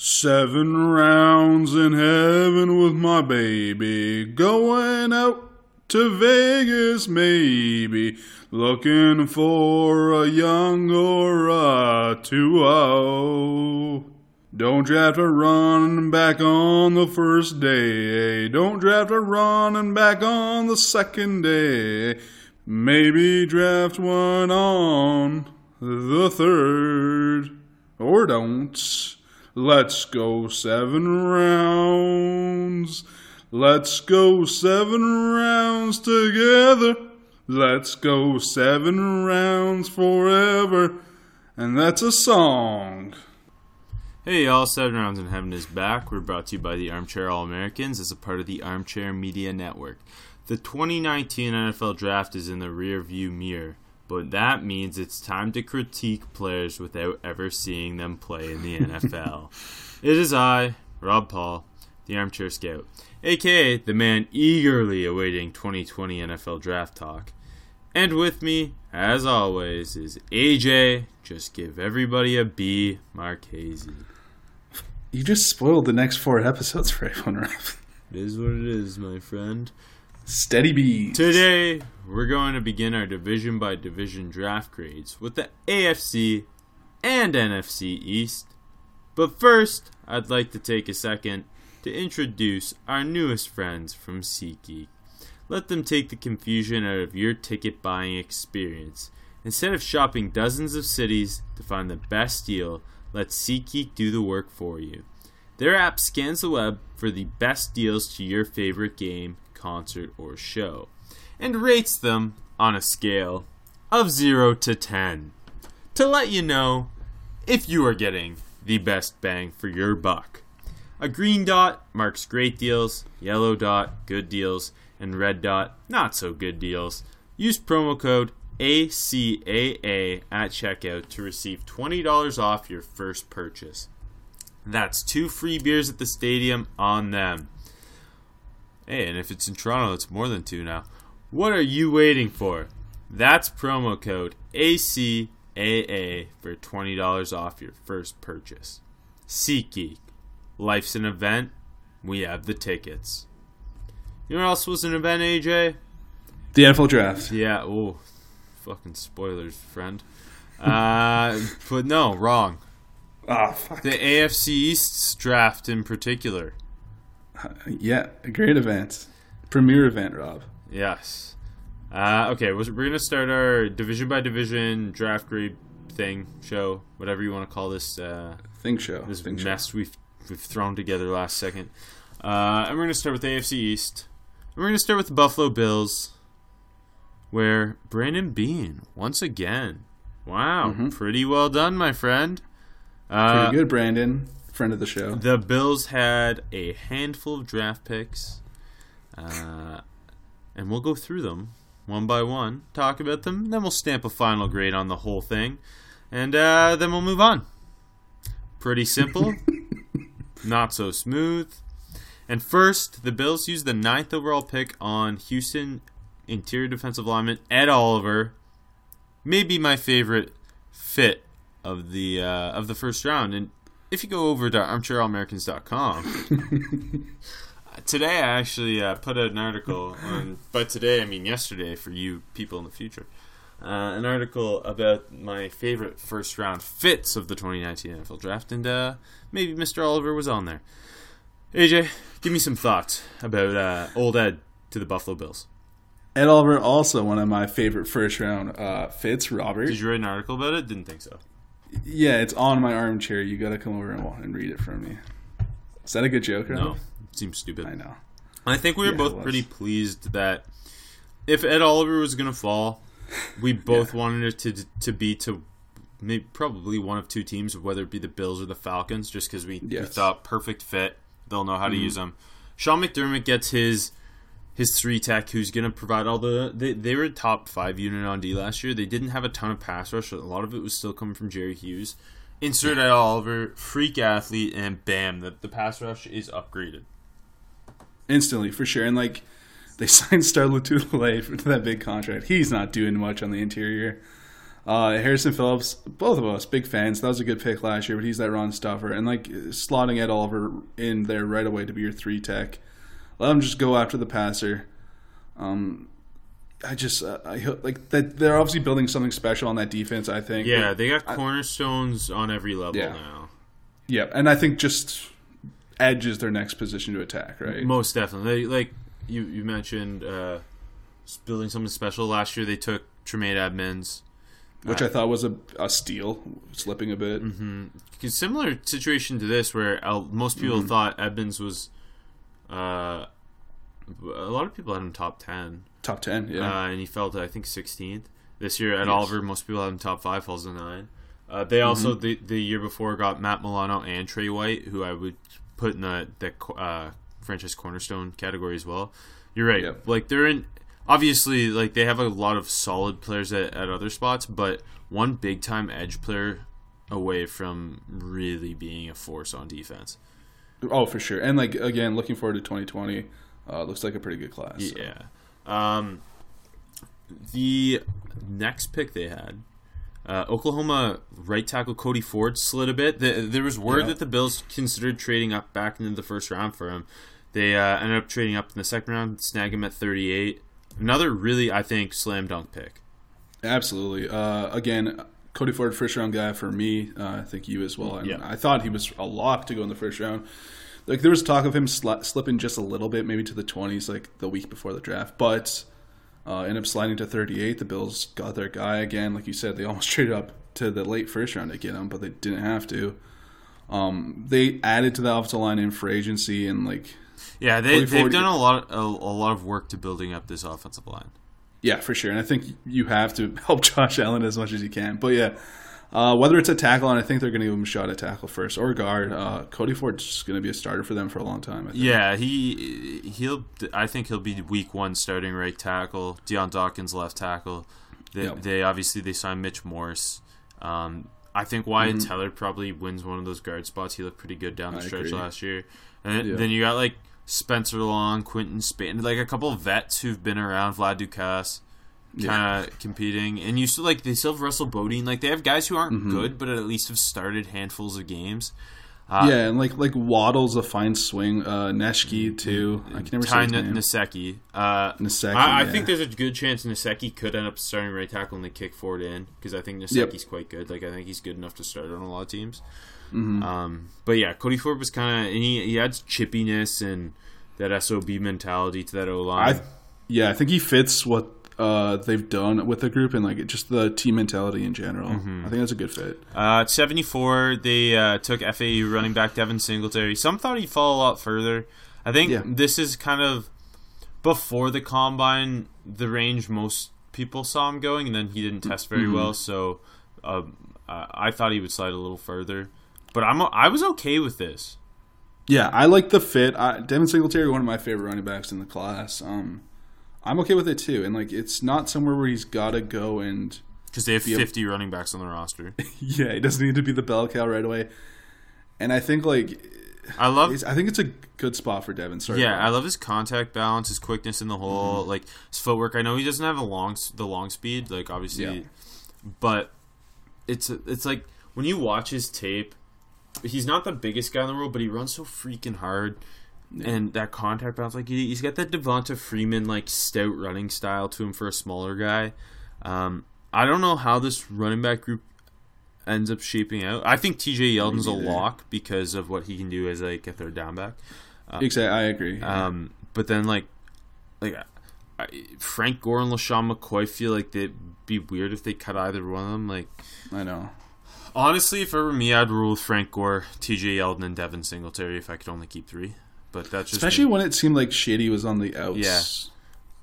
Seven rounds in heaven with my baby. Going out to Vegas, maybe. Looking for a young or a 2 Don't draft a running back on the first day. Don't draft a running back on the second day. Maybe draft one on the third. Or don't. Let's go seven rounds. Let's go seven rounds together. Let's go seven rounds forever. And that's a song. Hey y'all, Seven Rounds in Heaven is back. We're brought to you by the Armchair All Americans as a part of the Armchair Media Network. The 2019 NFL Draft is in the rearview mirror but that means it's time to critique players without ever seeing them play in the NFL. it is I, Rob Paul, the armchair scout, aka the man eagerly awaiting 2020 NFL draft talk. And with me, as always, is AJ. Just give everybody a B, Marchese. You just spoiled the next four episodes for everyone, Rob. It is what it is, my friend. Steady B. Today, we're going to begin our division by division draft grades with the AFC and NFC East. But first, I'd like to take a second to introduce our newest friends from SeatGeek. Let them take the confusion out of your ticket buying experience. Instead of shopping dozens of cities to find the best deal, let SeatGeek do the work for you. Their app scans the web for the best deals to your favorite game concert, or show, and rates them on a scale of 0 to 10 to let you know if you are getting the best bang for your buck. A green dot marks great deals, yellow dot good deals, and red dot not so good deals. Use promo code ACAA at checkout to receive $20 off your first purchase. That's two free beers at the stadium on them. Hey, and if it's in Toronto, it's more than two now. What are you waiting for? That's promo code ACAA for $20 off your first purchase. SeatGeek. Life's an event. We have the tickets. You know what else was an event, AJ? The NFL draft. Yeah, oh, fucking spoilers, friend. Uh, but no, wrong. Ah, oh, fuck. The AFC East's draft in particular. Yeah, a great event. Premier event, Rob. Yes. Uh, okay, we're going to start our division by division draft grade thing, show, whatever you want to call this. Uh, thing show. This thing mess show. we've, we've thrown together last second. Uh, and we're going to start with AFC East. And we're going to start with the Buffalo Bills, where Brandon Beane, once again. Wow, mm-hmm. pretty well done, my friend. Uh, pretty good, Brandon friend of the show. The Bills had a handful of draft picks, uh, and we'll go through them one by one, talk about them, then we'll stamp a final grade on the whole thing, and uh, then we'll move on. Pretty simple, not so smooth. And first, the Bills used the ninth overall pick on Houston interior defensive lineman Ed Oliver. Maybe my favorite fit of the uh, of the first round, and if you go over to armchairallamericans.com, today I actually uh, put out an article on, by today I mean yesterday for you people in the future, uh, an article about my favorite first round fits of the 2019 NFL Draft, and uh, maybe Mr. Oliver was on there. AJ, give me some thoughts about uh, old Ed to the Buffalo Bills. Ed Oliver, also one of my favorite first round uh, fits. Robert, did you write an article about it? Didn't think so. Yeah, it's on my armchair. You got to come over and, and read it from me. Is that a good joke? Or no, seems stupid. I know. I think we were yeah, both pretty pleased that if Ed Oliver was going to fall, we both yeah. wanted it to to be to maybe probably one of two teams, whether it be the Bills or the Falcons, just because we, we thought perfect fit. They'll know how to mm-hmm. use them. Sean McDermott gets his his three tech, who's going to provide all the. They, they were top five unit on D last year. They didn't have a ton of pass rush. A lot of it was still coming from Jerry Hughes. Insert Ed Oliver, freak athlete, and bam, the, the pass rush is upgraded. Instantly for sure. And like they signed Star Lotulelei for that big contract. He's not doing much on the interior. Uh, Harrison Phillips, both of us big fans. That was a good pick last year, but he's that run stuffer. And like slotting Ed Oliver in there right away to be your three tech. Let him just go after the passer. Um, I just uh, I like that they're obviously building something special on that defense. I think. Yeah, they got cornerstones on every level Yeah. now. yeah, and I think just edge is their next position to attack. Right. Most definitely. They, like you, you mentioned, uh, building something special. Last year they took Tremaine Edmunds. which I thought was a, a steal, slipping a bit. Cause similar situation to this, where uh, most people Mm-hmm. thought Edmunds was. Uh, a lot of people had him top ten, Top ten, yeah. uh, and he fell to I think sixteenth this year. At Yes. Oliver, most people had him top five, falls to nine. Uh, they also Mm-hmm. the the year before got Matt Milano and Tre White, who I would put in the the uh, franchise cornerstone category as well. You're right. Yep. Like they're in obviously like they have a lot of solid players at, at other spots, but one big time edge player away from really being a force on defense. oh, for sure. And like again, looking forward to 2020. Uh, looks like a pretty good class. so. Yeah. Um, the next pick they had, uh, Oklahoma right tackle Cody Ford slid a bit. The, there was word Yeah. that the Bills considered trading up back into the first round for him. They uh, ended up trading up in the second round, snag him at 38. Another really, I think, slam dunk pick. Absolutely. Uh, again, Cody Ford, first round guy for me. Uh, I think you as well. And Yeah. I thought he was a lock to go in the first round. Like there was talk of him sli- slipping just a little bit, maybe to the 20s, like the week before the draft, but uh, ended up sliding to 38. The Bills got their guy again. Like you said, they almost traded up to the late first round to get him, but they didn't have to. Um, they added to the offensive line in free agency and like Yeah, they, they've done a lot, a, a lot of work to building up this offensive line. Yeah, for sure. And I think you have to help Josh Allen as much as you can. But yeah, uh, whether it's a tackle, and I think they're going to give him a shot at tackle first, or guard, uh, Cody Ford's going to be a starter for them for a long time. I think. Yeah, he he'll. I think he'll be week one starting right tackle. Dion Dawkins left tackle. They, Yep. they obviously they signed Mitch Morse. Um, I think Wyatt Mm-hmm. Teller probably wins one of those guard spots. He looked pretty good down the I stretch agree. last year. And then, Yeah. then you got like Spencer Long, Quinton Spain, like a couple of vets who've been around. Vlad Ducasse kind of competing, and you still like they still have Russell Bodine. Like they have guys who aren't Mm-hmm. good, but at least have started handfuls of games. yeah, and like like Waddle's a fine swing. Uh, Neshke too. I can never say his name. Nsekhe. Uh, Nsekhe, I, I yeah. think there's a good chance Nsekhe could end up starting right tackle and they kick Ford in because I think Nsekhe's quite good. Like I think he's good enough to start on a lot of teams. Mm-hmm. Um, but yeah, Cody Ford was kind of he, he adds chippiness and that sob mentality to that O line. Yeah, I think he fits what uh, they've done with the group and like just the team mentality in general. Mm-hmm. I think that's a good fit. Uh, at 74, they uh, took FAU running back Devin Singletary. Some thought he'd fall a lot further. I think Yeah. this is kind of before the combine, the range most people saw him going, and then he didn't test very well. So um, I I thought he would slide a little further. But I'm I was okay with this. Yeah, I like the fit. I, Devin Singletary, one of my favorite running backs in the class. Um, I'm okay with it too, and like it's not somewhere where he's got to go and Because they have Be a- 50 running backs on the roster. yeah, he doesn't need to be the bell cow right away. And I think like I love I think it's a good spot for Devin. Sorry, Yeah, I love his contact balance, his quickness in the hole, Mm-hmm. like his footwork. I know he doesn't have the long the long speed, like obviously, Yeah. but it's it's like when you watch his tape, he's not the biggest guy in the world, but he runs so freaking hard. And that contact balance, like he, he's got that Devonta Freeman like stout running style to him for a smaller guy. Um, I don't know how this running back group ends up shaping out. I think T.J. Yeldon's a lock because of what he can do as like a third down back. exactly. I agree. Um, but then like, like I, Frank Gore and LeSean McCoy feel like they'd be weird if they cut either one of them. Like I know. honestly, if it were me, I'd rule with Frank Gore, T.J. Yeldon, and Devin Singletary if I could only keep three. But that's just Especially me. when it seemed like Shady was on the outs. Yeah.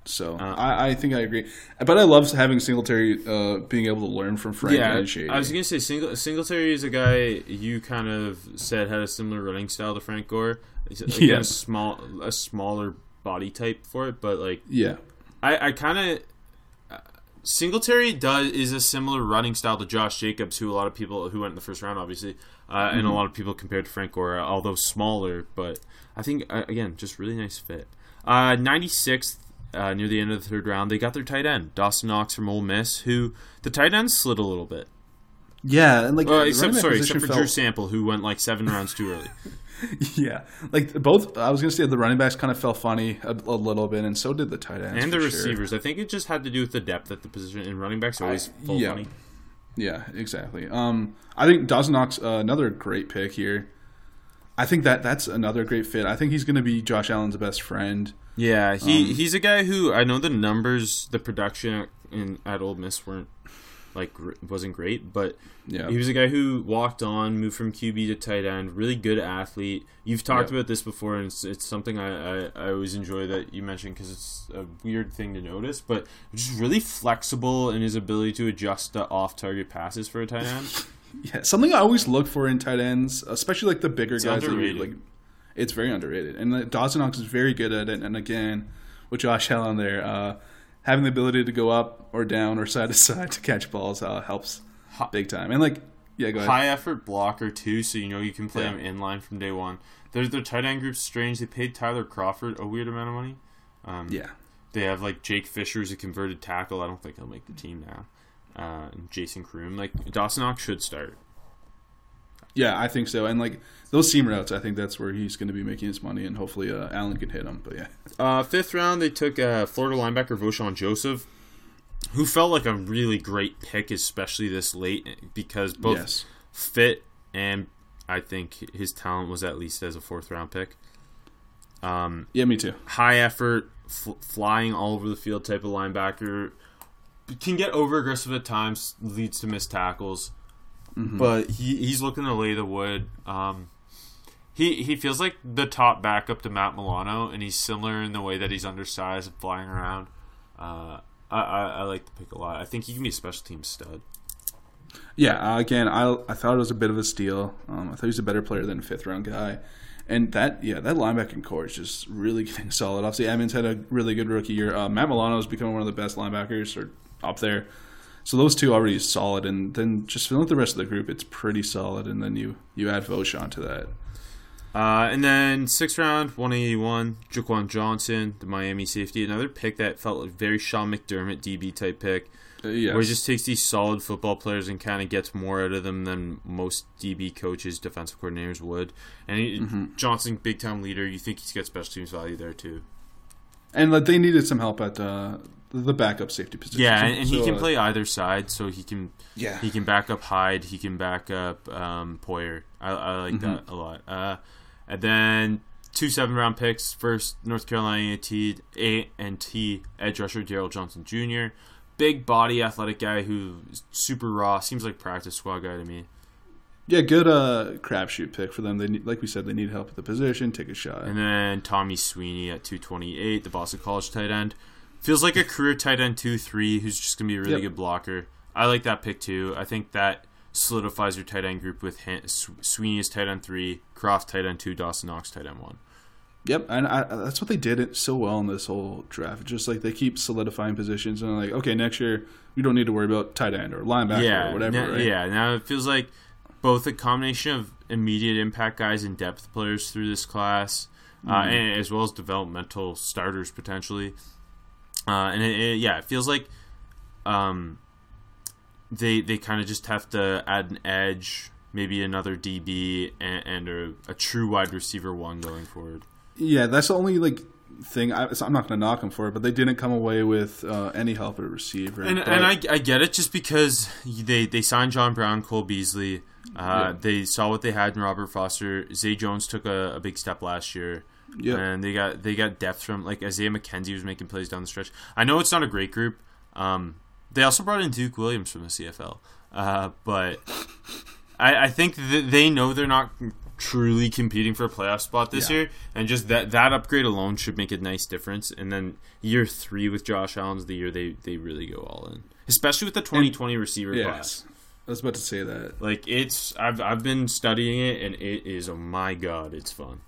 So Uh, I, I think I agree. But I love having Singletary uh, being able to learn from Frank yeah, and Shady. I was gonna say Single, Singletary is a guy you kind of said had a similar running style to Frank Gore. Like Yeah. a small, a smaller body type for it, but like yeah, I, I kind of Singletary does is a similar running style to Josh Jacobs, who a lot of people who went in the first round, obviously, uh, and a lot of people compared to Frank Gore, although smaller. But I think uh, again, just really nice fit. Uh, 96th, uh, near the end of the third round, they got their tight end Dawson Knox from Ole Miss, who the tight end slid a little bit. yeah, and like Well, except sorry, except for felt- Drew Sample, who went like seven rounds too early. Yeah, like both. I was gonna say the running backs kind of fell funny a, a little bit, and so did the tight ends and the for sure. receivers. I think it just had to do with the depth at the position. And running backs are always full yeah. funny. Yeah, exactly. Um, I think Dawson Knox, uh, another great pick here. I think that that's another great fit. I think he's going to be Josh Allen's best friend. Yeah, he Um, he's a guy who I know the numbers, the production in at Ole Miss weren't like wasn't great, but Yeah, he was a guy who walked on, moved from QB to tight end, really good athlete. You've talked Yeah. about this before, and it's, it's something I, I, I always enjoy that you mentioned because it's a weird thing to notice, but just really flexible in his ability to adjust to off target passes for a tight end. yeah. Something I always look for in tight ends, especially like the bigger guys. that you- like, it's very underrated, and uh, Dawson Knox is very good at it. And again, with Josh Allen there, uh, having the ability to go up or down or side to side to catch balls uh, helps big time. And like, yeah, go ahead. high effort blocker too, so you know you can play Yeah. him in line from day one. Their their tight end group's strange. They paid Tyler Crawford a weird amount of money. Um, Yeah, They have like Jake Fisher as a converted tackle. I don't think he'll make the team now. Uh, and Jason Croom, like Dawson Knox should start. Yeah, I think so. And like those seam routes, I think that's where he's going to be making his money, and hopefully uh, Allen can hit him. But yeah, Uh, fifth round, they took uh, Florida linebacker Vosean Joseph, who felt like a really great pick, especially this late, because both yes, fit and I think his talent was at least as a fourth round pick. Um, yeah, me too. high effort, fl- flying all over the field type of linebacker. Can get over aggressive at times, leads to missed tackles. But he, he's looking to lay the wood. Um, he he feels like the top backup to Matt Milano, and he's similar in the way that he's undersized and flying around. Uh, I, I, I like the pick a lot. I think he can be a special team stud. Yeah, uh, again, I I thought it was a bit of a steal. Um, I thought he was a better player than a fifth round guy. And that, yeah, that linebacking core is just really getting solid. Obviously, Edmunds had a really good rookie year. Uh, Matt Milano is becoming one of the best linebackers, or up there. So those two already solid, and then just filling out the rest of the group, it's pretty solid. And then you you add Vosean to that. Uh, and then sixth round, 181, Jaquan Johnson, the Miami safety. Another pick that felt like very Sean McDermott DB type pick. Uh, yeah, where he just takes these solid football players and kind of gets more out of them than most DB coaches, defensive coordinators would. And he, Mm-hmm. Johnson, big time leader. You think he's got special teams value there too? and like they needed some help at uh, the backup safety position. Yeah, So- and, and he can uh, play either side, so he can Yeah, he can back up Hyde, he can back up um, Poyer. I, I like Mm-hmm. that a lot. Uh, and then two seven round picks. First, North Carolina A&T, A and T edge rusher Daryl Johnson Jr. Big body, athletic guy who's super raw. Seems like practice squad guy to me. yeah, good uh, crapshoot pick for them. They need, like we said, they need help at the position. Take a shot. And then Tommy Sweeney at 228, the Boston College tight end. Feels like a career tight end 2 3 who's just going to be a really Yep. good blocker. I like that pick too. I think that solidifies your tight end group with Sweeney is tight end 3, Kroft tight end 2, Dawson Knox tight end 1. Yep, and I, that's what they did it so well in this whole draft. Just like they keep solidifying positions, and like, okay, next year we don't need to worry about tight end or linebacker yeah, or whatever. now, right? yeah. Now it feels like both a combination of immediate impact guys and depth players through this class, uh, Mm-hmm. and as well as developmental starters potentially. Uh, and it, it- yeah, it feels like um, they they kind of just have to add an edge, maybe another DB, and, and a, a true wide receiver one going forward. yeah. That's the only like thing. I, I'm not going to knock them for it, but they didn't come away with uh, any help at receiver. And, But- and I, I get it just because they, they signed John Brown, Cole Beasley. Uh, Yeah. They saw what they had in Robert Foster. Zay Jones took a, a big step last year. Yep. And they got they got depth from like Isaiah McKenzie was making plays down the stretch. I know it's not a great group. Um, they also brought in Duke Williams from the CFL, uh, but I, I think that they know they're not truly competing for a playoff spot this Yeah. year, and just that that upgrade alone should make a nice difference. And then year three with Josh Allen's the year they they really go all in, especially with the 2020 receiver class. I was about to say that. Like it's I've I've been studying it and it is oh my god, it's fun.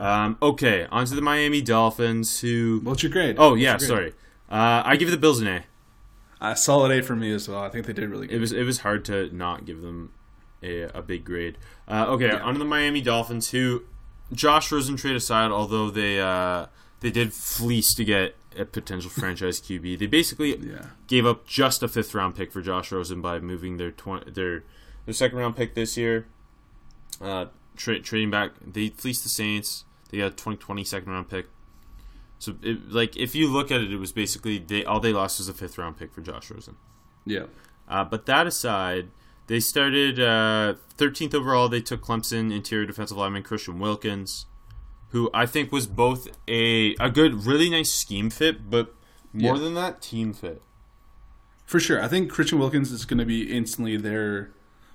Um, okay, on to the Miami Dolphins who What's your grade? Oh What's yeah, grade? sorry. Uh, I give the Bills an A. A solid A for me as well. I think they did really good. It was it was hard to not give them a, a big grade. Uh, okay, Yeah. on to the Miami Dolphins who Josh Rosen trade aside, although they uh, they did fleece to get a potential franchise QB. They basically yeah. gave up just a fifth round pick for Josh Rosen by moving their their their second round pick this year. Uh, tra- trading back, they fleeced the Saints. They got a 2020 second round pick. So, it, like, if you look at it, it was basically they all they lost was a fifth round pick for Josh Rosen. Yeah. Uh, but that aside, they started uh, 13th overall. They took Clemson interior defensive lineman Christian Wilkins, who I think was both a a good, really nice scheme fit, but more Yeah. than that, team fit. For sure. I think Christian Wilkins is going to be instantly there.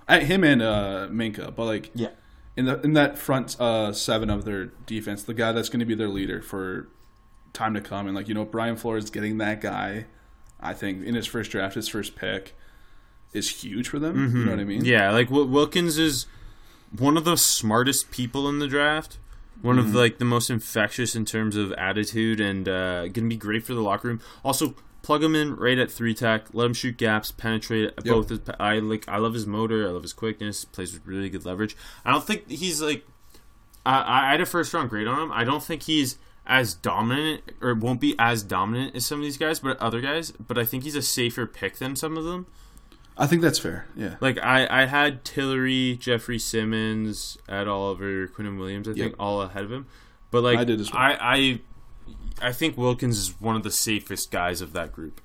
At him and uh, Minkah, but like Yeah. In the in that front uh, seven of their defense, the guy that's going to be their leader for time to come, and like you know, Brian Flores getting that guy, I think in his first draft, his first pick, is huge for them. You know what I mean? Yeah, like Wil- Wilkins is one of the smartest people in the draft. One Mm-hmm. of like the most infectious in terms of attitude, and uh, gonna be great for the locker room. Also, plug him in right at three tech. Let him shoot gaps, penetrate at both. His, I like. I love his motor. I love his quickness. Plays with really good leverage. I don't think he's like. I I had a first round grade on him. I don't think he's as dominant or won't be as dominant as some of these guys, but other guys. But I think he's a safer pick than some of them. I think that's fair. Yeah. Like I, I had Tillery, Jeffrey Simmons, Ed Oliver, Quinnen Williams. I think all ahead of him. But like I did as well. I, I, I think Wilkins is one of the safest guys of that group.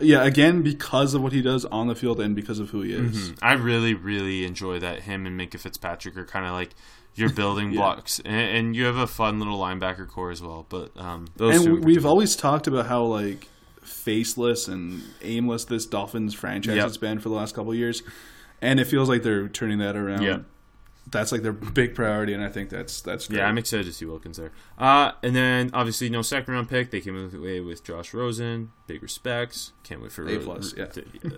Yeah. Again, because of what he does on the field and because of who he is. I really, really enjoy that him and Minkah Fitzpatrick are kind of like your building blocks, and, and you have a fun little linebacker core as well. But um, those And two we- in we've always talked about how like faceless and aimless this Dolphins franchise Yep. has been for the last couple of years, and it feels like they're turning that around. Yep. That's like their big priority, and I think that's that's great. Yeah, I'm excited to see Wilkins there. Uh, and then obviously no second round pick. They came away with Josh Rosen. Big respects. Can't wait for A Ro- yeah. yeah.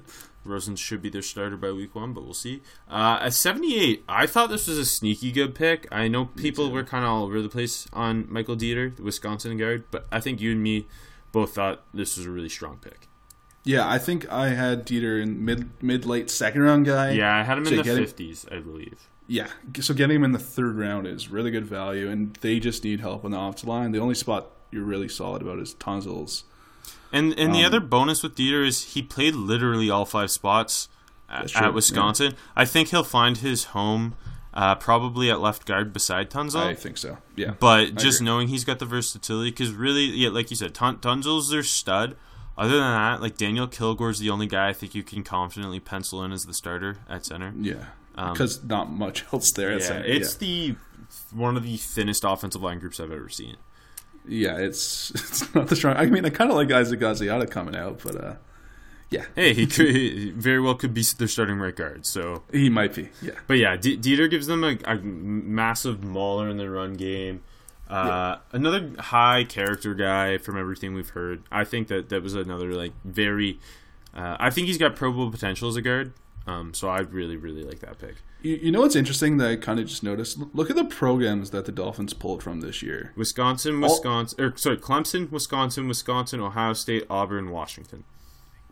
Rosen should be their starter by week one, but we'll see. Uh, at 78, I thought this was a sneaky good pick. I know people were kind of all over the place on Michael Deiter, the Wisconsin guard, but I think you and me both thought this was a really strong pick. Yeah, I think I had Deiter in mid mid late second round guy. Yeah, I had him So in the 50s, I believe. Yeah, so getting him in the third round is really good value, and they just need help on the offensive line. The only spot you're really solid about is Tunsil's. And and Um, the other bonus with Deiter is he played literally all five spots at, true, at Wisconsin. I think he'll find his home uh, probably at left guard beside Tunsil. I think so. Yeah, but just agree. knowing he's got the versatility, because really, yeah, like you said, Tun- Tunsil's their stud. Other than that, like Daniel Kilgore's the only guy I think you can confidently pencil in as the starter at center. yeah, because not much else there. Um, Yeah, center. it's the one of the thinnest offensive line groups I've ever seen. yeah, it's it's not the strong. I mean, I kind of like Isaac Gaziata coming out, but uh, yeah, Hey, he could he very well could be their starting right guard. So he might be. Yeah, But yeah, D- Deiter gives them a, a massive mauler in the run game. Uh, Another high character guy from everything we've heard. I think that that was another like very. Uh, I think he's got Pro Bowl potential as a guard. Um, so I really really like that pick. you, you know what's interesting that I kind of just noticed? Look at the programs that the Dolphins pulled from this year. Wisconsin, Wisconsin, or sorry, Clemson, Wisconsin, Wisconsin, Ohio State, Auburn, Washington,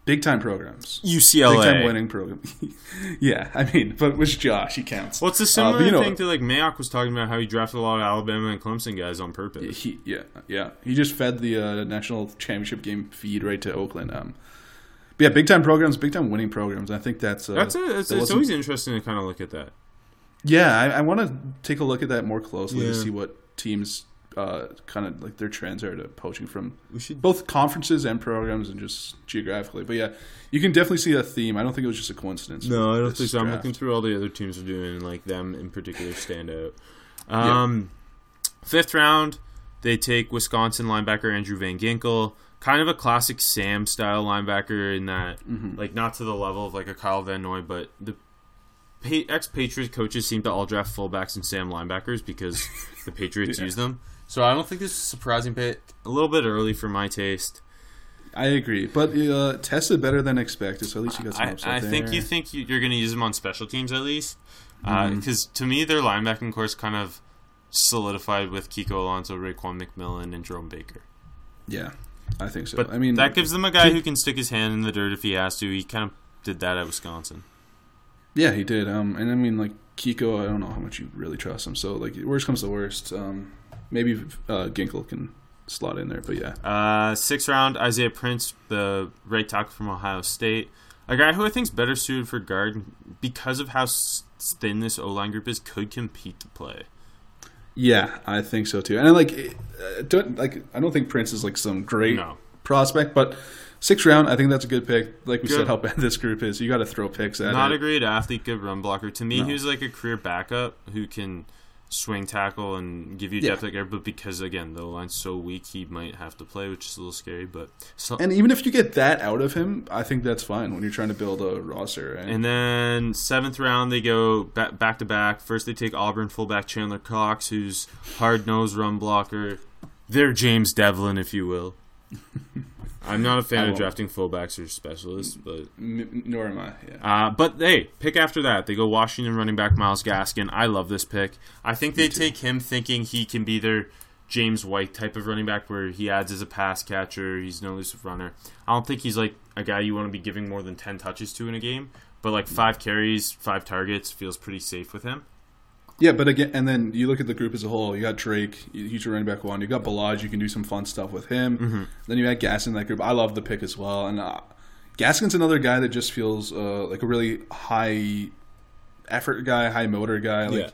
Big time programs. UCLA. Big time winning program. yeah, I mean, but with Josh, he counts. Well, it's a Uh, similar but you know, thing to like Mayock was talking about how he drafted a lot of Alabama and Clemson guys on purpose. He, yeah, yeah. He just fed the uh, national championship game feed right to Oakland. Um, but yeah, big time programs, big time winning programs. I think that's uh, That's a, it's, that it's always interesting to kind of look at that. yeah. I, I want to take a look at that more closely Yeah. to see what teams uh, kind of like their trends are to poaching from We should both conferences and programs and just geographically. But yeah, you can definitely see a theme. I don't think it was just a coincidence. No, I don't think so. I'm looking through all the other teams are doing, and like them in particular stand out. Um, Fifth round, they take Wisconsin linebacker Andrew Van Ginkel, kind of a classic Sam style linebacker in that, Mm-hmm. like not to the level of like a Kyle Van Noy, but the ex Patriot coaches seem to all draft fullbacks and Sam linebackers because the Patriots use them. So I don't think this is a surprising pick. A little bit early for my taste. I agree, but uh, tested better than expected, so at least you got some I, upside I there. think you think you- you're going to use them on special teams at least, because to me their linebacking course kind of solidified with Kiko Alonso, Raekwon McMillan, and Jerome Baker. Yeah, I think so. But I mean, that gives them a guy who can stick his hand in the dirt if he has to. He kind of did that at Wisconsin. Yeah, he did. Um, and I mean, like Kiko, I don't know how much you really trust him. So, like, worst comes to worst, um, maybe uh, Ginkel can slot in there. But yeah, Uh, sixth round, Isaiah Prince, the right tackle from Ohio State. A guy who I think is better suited for guard because of how thin this O line group is, could compete to play. Yeah, I think so too. And I like, uh, don't like, I don't think Prince is like some great No. prospect, but sixth round, I think that's a good pick. Like we Good. said, how bad this group is, you got to throw picks at Not it. a great athlete, good run blocker. To me, No. he was like a career backup who can swing tackle and give you Yeah. depth at guard. But because again the line's so weak, he might have to play, which is a little scary. But so, And even if you get that out of him, I think that's fine when you're trying to build a roster. Right? And then seventh round, they go ba- back to back. First, they take Auburn fullback Chandler Cox, who's hard nosed run blocker. They're James Devlin, if you will. I'm not a fan of won't. drafting fullbacks or specialists, but M- nor am I. Yeah. uh, but hey, pick after that. They go Washington running back Myles Gaskin. I love this pick. I think they take him thinking he can be their James White type of running back, where he adds as a pass catcher. He's no elusive runner. I don't think he's like a guy you want to be giving more than ten touches to in a game. But like five carries, five targets feels pretty safe with him. Yeah, but again, and then you look at the group as a whole. You got Drake, he's your running back one. You got Ballage, you can do some fun stuff with him. Mm-hmm. Then you had Gaskin in that group. I love the pick as well. And uh, Gaskin's another guy that just feels uh, like a really high effort guy, high motor guy, like Yeah.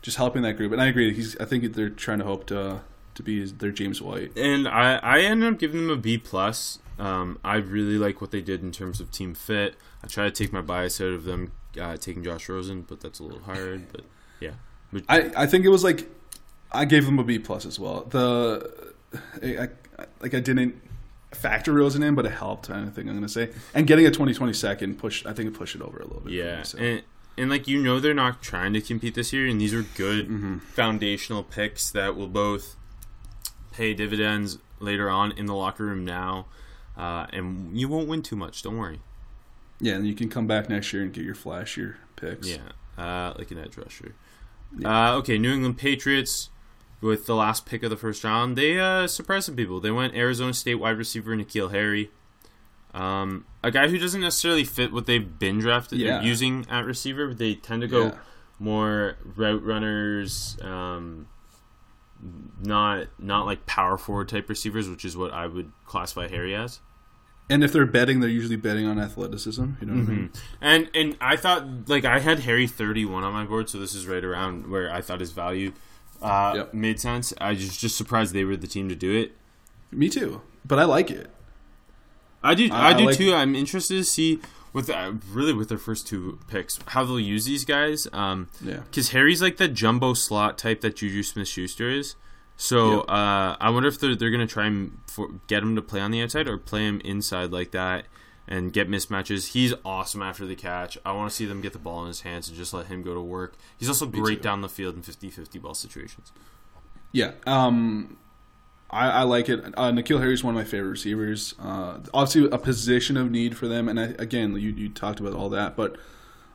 just helping that group. And I agree. He's. I think they're trying to hope to to be their James White. and I I ended up giving them a B plus. Um, I really like what they did in terms of team fit. I try to take my bias out of them uh, taking Josh Rosen, but that's a little hard. But yeah, I, I think it was like I gave them a B plus as well. The I, I, like I didn't factor Rosen in, but it helped. I think I'm gonna say, and getting a 2020 second push. I think it pushed it over a little bit. for yeah, me, so. and and like you know they're not trying to compete this year, and these are good Mm-hmm. foundational picks that will both pay dividends later on in the locker room now. Uh, and you won't win too much. Don't worry. yeah, and you can come back next year and get your flashier picks. Yeah, uh, like an edge rusher. Uh, okay, New England Patriots with the last pick of the first round. They uh, surprised some people. They went Arizona State wide receiver N'Keal Harry, um, a guy who doesn't necessarily fit what they've been drafted Yeah. using at receiver. They tend to go Yeah. more route runners, um, not not like power forward type receivers, which is what I would classify Harry as. And if they're betting, they're usually betting on athleticism. You know what I mean? And and I thought like I had Harry thirty one on my board, so this is right around where I thought his value uh, Yep. made sense. I just just surprised they were the team to do it. Me too. But I like it. I do I- I, do I like- too. I'm interested to see with uh, really with their first two picks how they'll use these guys. Um, Yeah. because Harry's like the jumbo slot type that Juju Smith Schuster is. So Yep. uh, I wonder if they're they're gonna try and for, get him to play on the outside or play him inside like that and get mismatches. He's awesome after the catch. I want to see them get the ball in his hands and just let him go to work. He's also great too. down the field in 50-50 ball situations. Yeah. Um, I, I like it. Uh, N'Keal Harry is one of my favorite receivers. Uh, obviously, a position of need for them. And I, again, you, you talked about all that, but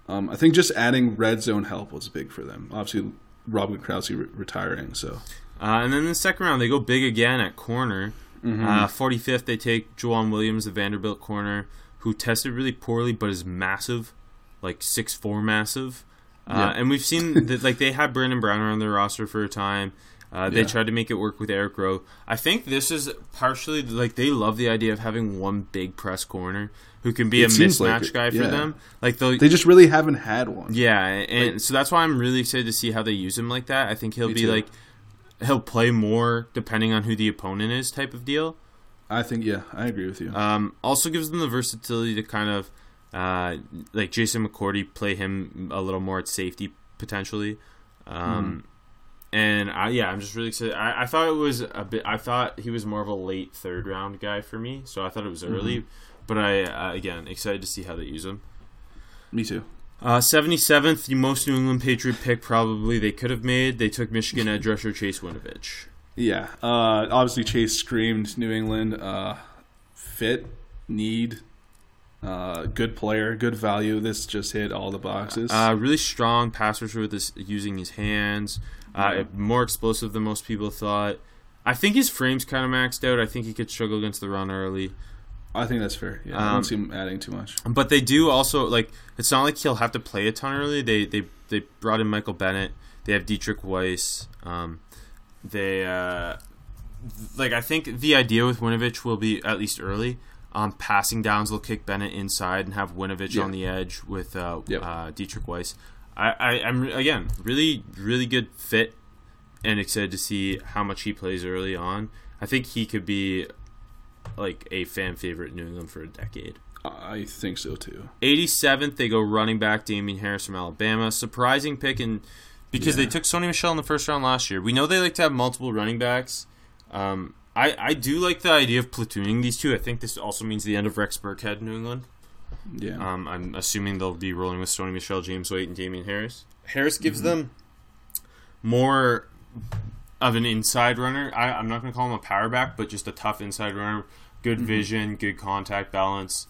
um, I think just adding red zone help was big for them. Obviously, Robin Krause re- retiring. So Uh, and then the second round, they go big again at corner. Mm-hmm. Uh, 45th, they take Joejuan Williams, the Vanderbilt corner, who tested really poorly but is massive, like 6'4 massive. Uh, Yeah. And we've seen that like they had Brandon Browner on their roster for a time. Uh, they Yeah. tried to make it work with Eric Rowe. I think this is partially like they love the idea of having one big press corner who can be It a seems like mismatch guy for yeah. them. Like they'll, just really haven't had one. yeah, and so that's why I'm really excited to see how they use him like that. I think he'll be too. like he'll play more depending on who the opponent is, type of deal. I think, yeah, I agree with you. Um, also gives them the versatility to kind of uh, like Jason McCourty play him a little more at safety potentially. Um, And I, yeah, I'm just really excited. I, I thought it was a bit. I thought he was more of a late third round guy for me, so I thought it was early. But I uh, again excited to see how they use him. Me too. Uh, 77th, the most New England Patriot pick probably they could have made. They took Michigan edge rusher Chase Winovich. Yeah, uh, obviously Chase screamed New England. Uh, fit, need, uh, good player, good value. This just hit all the boxes. Uh, really strong pass rusher with his using his hands. Uh, more explosive than most people thought. I think his frame's kind of maxed out. I think he could struggle against the run early. I think that's fair. Yeah, I Um, don't see him adding too much. But they do also like it's not like he'll have to play a ton early. They they they brought in Michael Bennett. They have Deatrich Wise. Um, they uh, like I think the idea with Winovich will be at least early. Um, passing downs, they'll kick Bennett inside and have Winovich Yeah. on the edge with uh, Yep. uh, Deatrich Wise. I, I I'm again really really good fit and excited to see how much he plays early on. I think he could be like a fan favorite in New England for a decade. I think so too. 87th, they go running back Damien Harris from Alabama. Surprising pick, and because they took Sony Michel in the first round last year. We know they like to have multiple running backs. Um, I, I do like the idea of platooning these two. I think this also means the end of Rex Burkhead in New England. Yeah. Um, I'm assuming they'll be rolling with Sony Michel, James White, and Damien Harris. Harris gives them more of an inside runner. I, I'm not going to call him a power back, but just a tough inside runner. Good vision, good contact balance,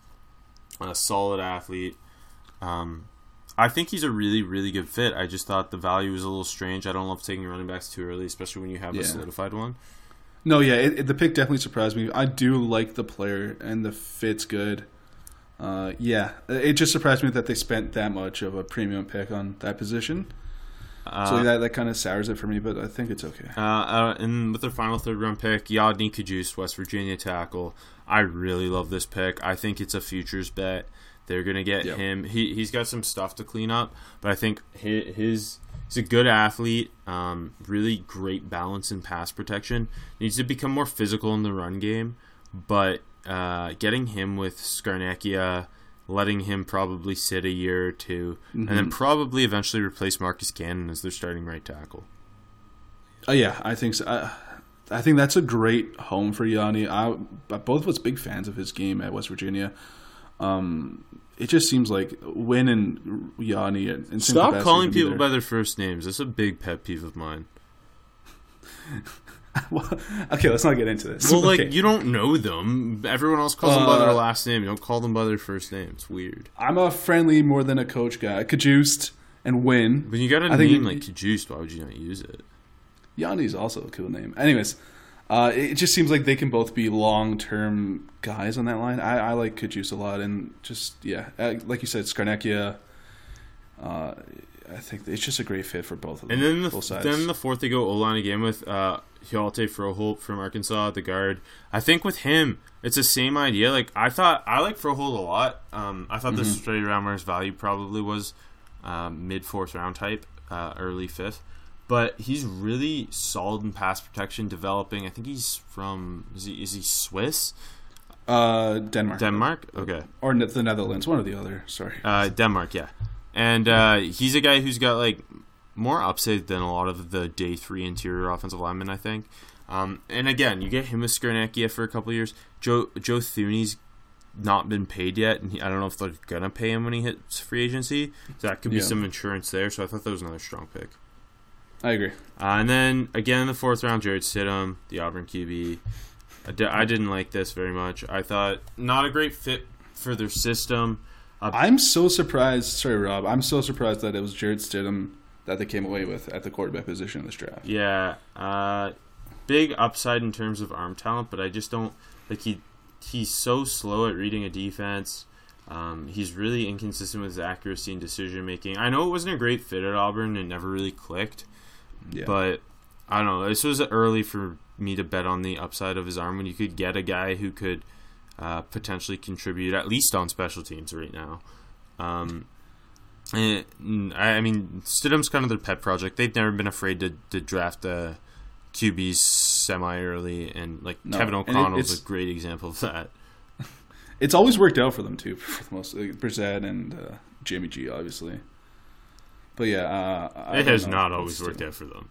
a solid athlete. Um, I think he's a really, really good fit. I just thought the value was a little strange. I don't love taking running backs too early, especially when you have a solidified one. No, yeah, it, it- the pick definitely surprised me. I do like the player, and the fit's good. Uh, yeah, it just surprised me that they spent that much of a premium pick on that position. Uh, so that that kind of sours it for me, but I think it's okay. Uh, uh, and with their final third round pick, Yodny Cajuste, West Virginia tackle. I really love this pick. I think it's a futures bet. They're gonna get Yep. him. He he's got some stuff to clean up, but I think his, his he's a good athlete. Um, really great balance and pass protection. Needs to become more physical in the run game, but uh, getting him with Scarnecchia, letting him probably sit a year or 2 and then probably eventually replace Marcus Cannon as their starting right tackle. Oh yeah, I think so. I, I think that's a great home for Yanni. I both of us big fans of his game at West Virginia. Um, it just seems like Win and Yanni and, and Stop calling people by their first names. That's a big pet peeve of mine. okay, let's not get into this. Well, like you don't know them. Everyone else calls them by their Uh, last name. You don't call them by their first name. It's weird. I'm a friendly more than a coach guy. Cajuste and Win. When you got a I think name it- like Juiced, why would you not use it? Yanni's also a cool name. Anyways, uh, it just seems like they can both be long term guys on that line. I, I like Cajuste a lot, and just yeah, uh, like you said, Scarnecchia. Uh, I think it's just a great fit for both of them. And then the then the fourth they go O line again with uh, Hjalte Froholt from Arkansas, the guard. I think with him, it's the same idea. Like I thought, I like Froholt a lot. Um, I thought Mm-hmm. the straight around where his value probably was um, mid fourth round type, uh, early fifth. But he's really solid in pass protection, developing. I think he's from is he is he Swiss, uh, Denmark, Denmark? Okay, or the Netherlands, one or the other. Sorry. uh, Denmark, yeah. And uh, he's a guy who's got like more upside than a lot of the day three interior offensive linemen, I think. Um, and again, you get him with Scarnecchia for a couple of years. Joe Joe Thuney's not been paid yet, and he, I don't know if they're gonna pay him when he hits free agency. So that could be Yeah. some insurance there. So I thought that was another strong pick. I agree. Uh, and then again in the fourth round, Jarrett Stidham, the Auburn QB. I, I didn't like this very much. I thought not a great fit for their system. I'm so surprised. Sorry, Rob. I'm so surprised that it was Jarrett Stidham that they came away with at the quarterback position in this draft. Yeah, uh, big upside in terms of arm talent, but I just don't like he. He's so slow at reading a defense. Um, he's really inconsistent with his accuracy and decision making. I know it wasn't a great fit at Auburn; and never really clicked. Yeah. But I don't know. This was early for me to bet on the upside of his arm when you could get a guy who could uh, potentially contribute at least on special teams right now. Um, I I mean, Stidham's kind of their pet project. They've never been afraid to, to draft uh, QBs semi early, and like No, Kevin and it- a great example of that. It's always worked out for them too, for the most. Like, Brissett and uh, Jamie G, obviously. But yeah, uh, I It has know. not always worked out for them.